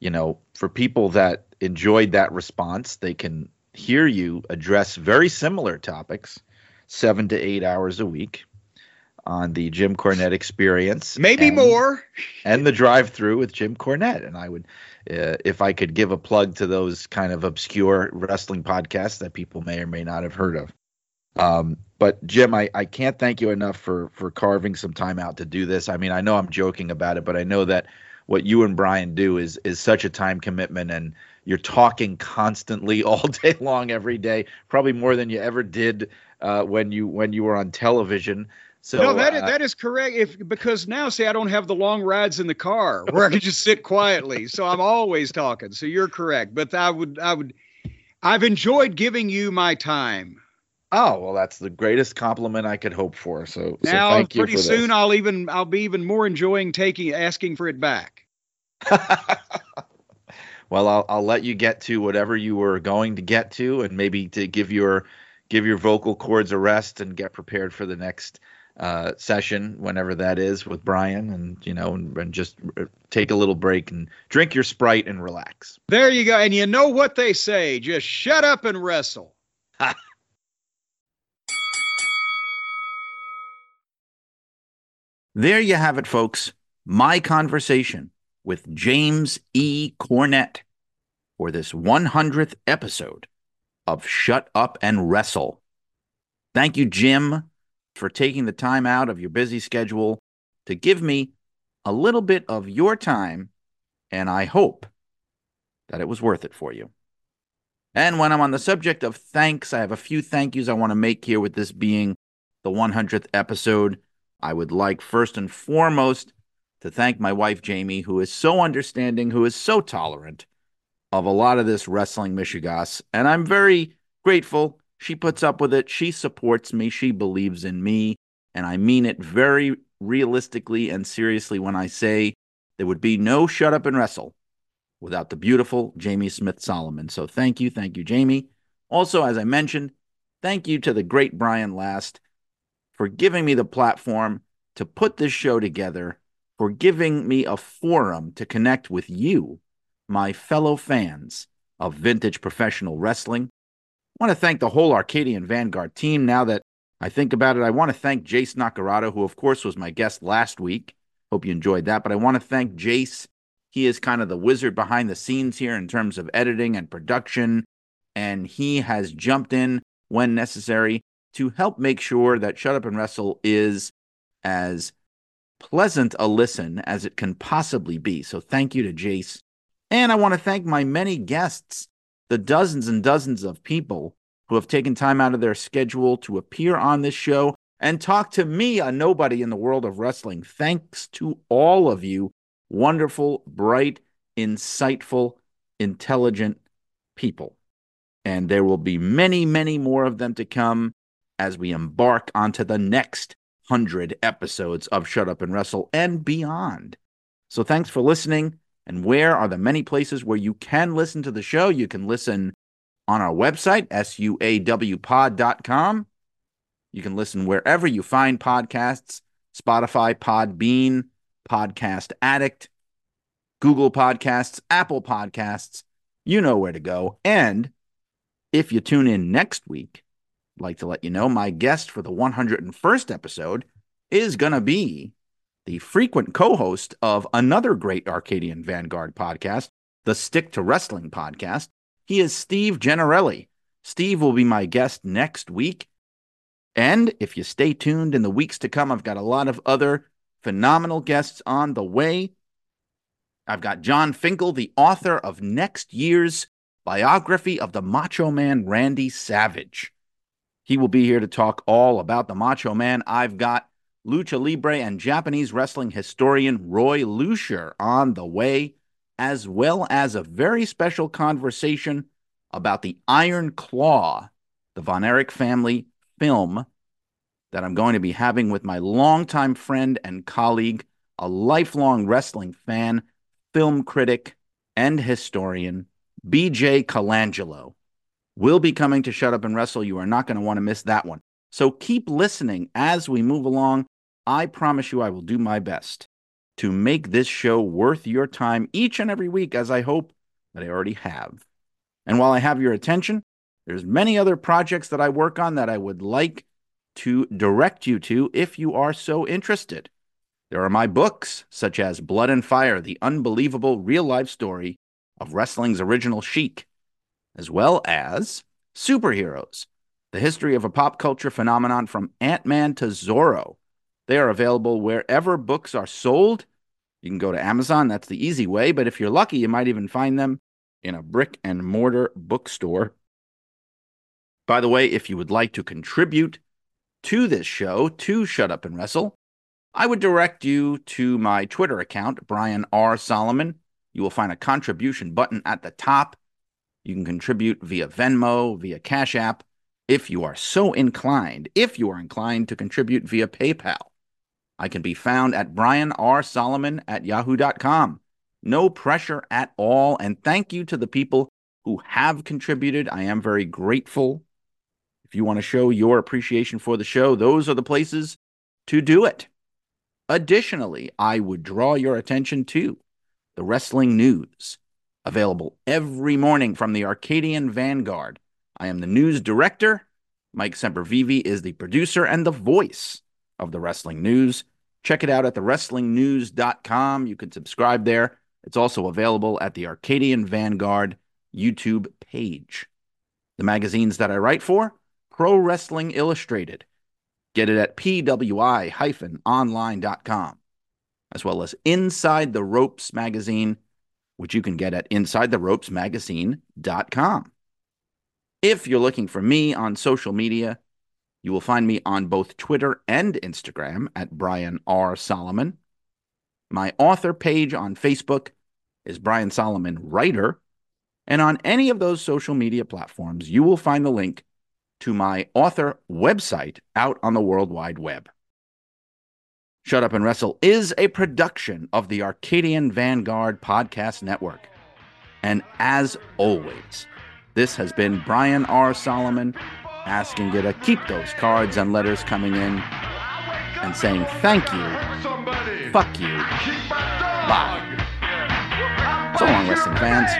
you know, for people that enjoyed that response, they can hear you address very similar topics seven to eight hours a week on the Jim Cornette experience. Maybe and, more. And the drive through with Jim Cornette. And I would, uh, if I could give a plug to those kind of obscure wrestling podcasts that people may or may not have heard of. Um, but Jim, I, I can't thank you enough for for carving some time out to do this. I mean, I know I'm joking about it, but I know that what you and Brian do is is such a time commitment and you're talking constantly (laughs) all day long every day, probably more than you ever did uh, when you when you were on television. So no, that is, uh, that is correct. If because now, see, I don't have the long rides in the car (laughs) where I can just sit quietly, so I'm always talking. So you're correct. But I would, I would, I've enjoyed giving you my time. Oh well, that's the greatest compliment I could hope for. So, so now, thank you pretty for soon, this. I'll even, I'll be even more enjoying taking, asking for it back. (laughs) well, I'll I'll let you get to whatever you were going to get to, and maybe to give your give your vocal cords a rest and get prepared for the next uh, session, whenever that is, with Brian, and you know, and, and just uh, take a little break and drink your sprite and relax. There you go. And you know what they say: just shut up and wrestle. (laughs) There you have it, folks. My conversation with James E. Cornette for this 100th episode of Shut Up and Wrestle. Thank you, Jim, for taking the time out of your busy schedule to give me a little bit of your time, and I hope that it was worth it for you. And when I'm on the subject of thanks, I have a few thank yous I want to make here with this being the 100th episode. I would like first and foremost to thank my wife, Jamie, who is so understanding, who is so tolerant of a lot of this wrestling mishegas. And I'm very grateful. She puts up with it. She supports me. She believes in me. And I mean it very realistically and seriously when I say there would be no shut up and wrestle without the beautiful Jamie Smith Solomon. So thank you. Thank you, Jamie. Also, as I mentioned, thank you to the great Brian Last for giving me the platform to put this show together, for giving me a forum to connect with you, my fellow fans of vintage professional wrestling. I want to thank the whole Arcadian Vanguard team. Now that I think about it, I want to thank Jace Nakarado, who, of course, was my guest last week. Hope you enjoyed that. But I want to thank Jace. He is kind of the wizard behind the scenes here in terms of editing and production. And he has jumped in when necessary to help make sure that Shut Up and Wrestle is as pleasant a listen as it can possibly be. So thank you to Jace. And I want to thank my many guests, the dozens and dozens of people who have taken time out of their schedule to appear on this show and talk to me, a nobody in the world of wrestling. Thanks to all of you, wonderful, bright, insightful, intelligent people. And there will be many, many more of them to come as we embark onto the next 100 episodes of Shut Up and Wrestle and beyond. So thanks for listening. And where are the many places where you can listen to the show? You can listen on our website, suawpod.com. You can listen wherever you find podcasts Spotify, Podbean, Podcast Addict, Google Podcasts, Apple Podcasts. You know where to go. And if you tune in next week, I'd like to let you know my guest for the 101st episode is going to be the frequent co host of another great Arcadian Vanguard podcast, the Stick to Wrestling podcast. He is Steve Generelli. Steve will be my guest next week. And if you stay tuned in the weeks to come, I've got a lot of other phenomenal guests on the way. I've got John Finkel, the author of next year's biography of the Macho Man Randy Savage. He will be here to talk all about the Macho Man. I've got Lucha Libre and Japanese wrestling historian Roy Lucier on the way, as well as a very special conversation about the Iron Claw, the Von Erich family film that I'm going to be having with my longtime friend and colleague, a lifelong wrestling fan, film critic, and historian, BJ Colangelo. Will be coming to Shut Up and Wrestle. You are not going to want to miss that one. So keep listening as we move along. I promise you I will do my best to make this show worth your time each and every week, as I hope that I already have. And while I have your attention, there's many other projects that I work on that I would like to direct you to if you are so interested. There are my books, such as Blood and Fire, the unbelievable real life story of wrestling's original Sheik, as well as Superheroes, the history of a pop culture phenomenon from Ant Man to Zorro. They are available wherever books are sold. You can go to Amazon, that's the easy way, but if you're lucky, you might even find them in a brick and mortar bookstore. By the way, if you would like to contribute to this show, to Shut Up and Wrestle, I would direct you to my Twitter account, Brian R. Solomon. You will find a contribution button at the top. You can contribute via Venmo, via Cash App, if you are so inclined, if you are inclined to contribute via PayPal. I can be found at Brian R. Solomon at yahoo.com. No pressure at all. And thank you to the people who have contributed. I am very grateful. If you want to show your appreciation for the show, those are the places to do it. Additionally, I would draw your attention to the wrestling news, available every morning from the Arcadian Vanguard. I am the news director. Mike Sempervive is the producer and the voice of the wrestling news. Check it out at thewrestlingnews.com. You can subscribe there. It's also available at the Arcadian Vanguard YouTube page. The magazines that I write for Pro Wrestling Illustrated. Get it at pwi online.com, as well as Inside the Ropes magazine, which you can get at insidetheropesmagazine.com. If you're looking for me on social media, you will find me on both Twitter and Instagram at Brian R. Solomon. My author page on Facebook is Brian Solomon Writer. And on any of those social media platforms, you will find the link to my author website out on the World Wide Web. Shut Up and Wrestle is a production of the Arcadian Vanguard Podcast Network. And as always, this has been Brian R. Solomon asking you to keep those cards and letters coming in and saying thank you, fuck you, bye. So long, wrestling fans.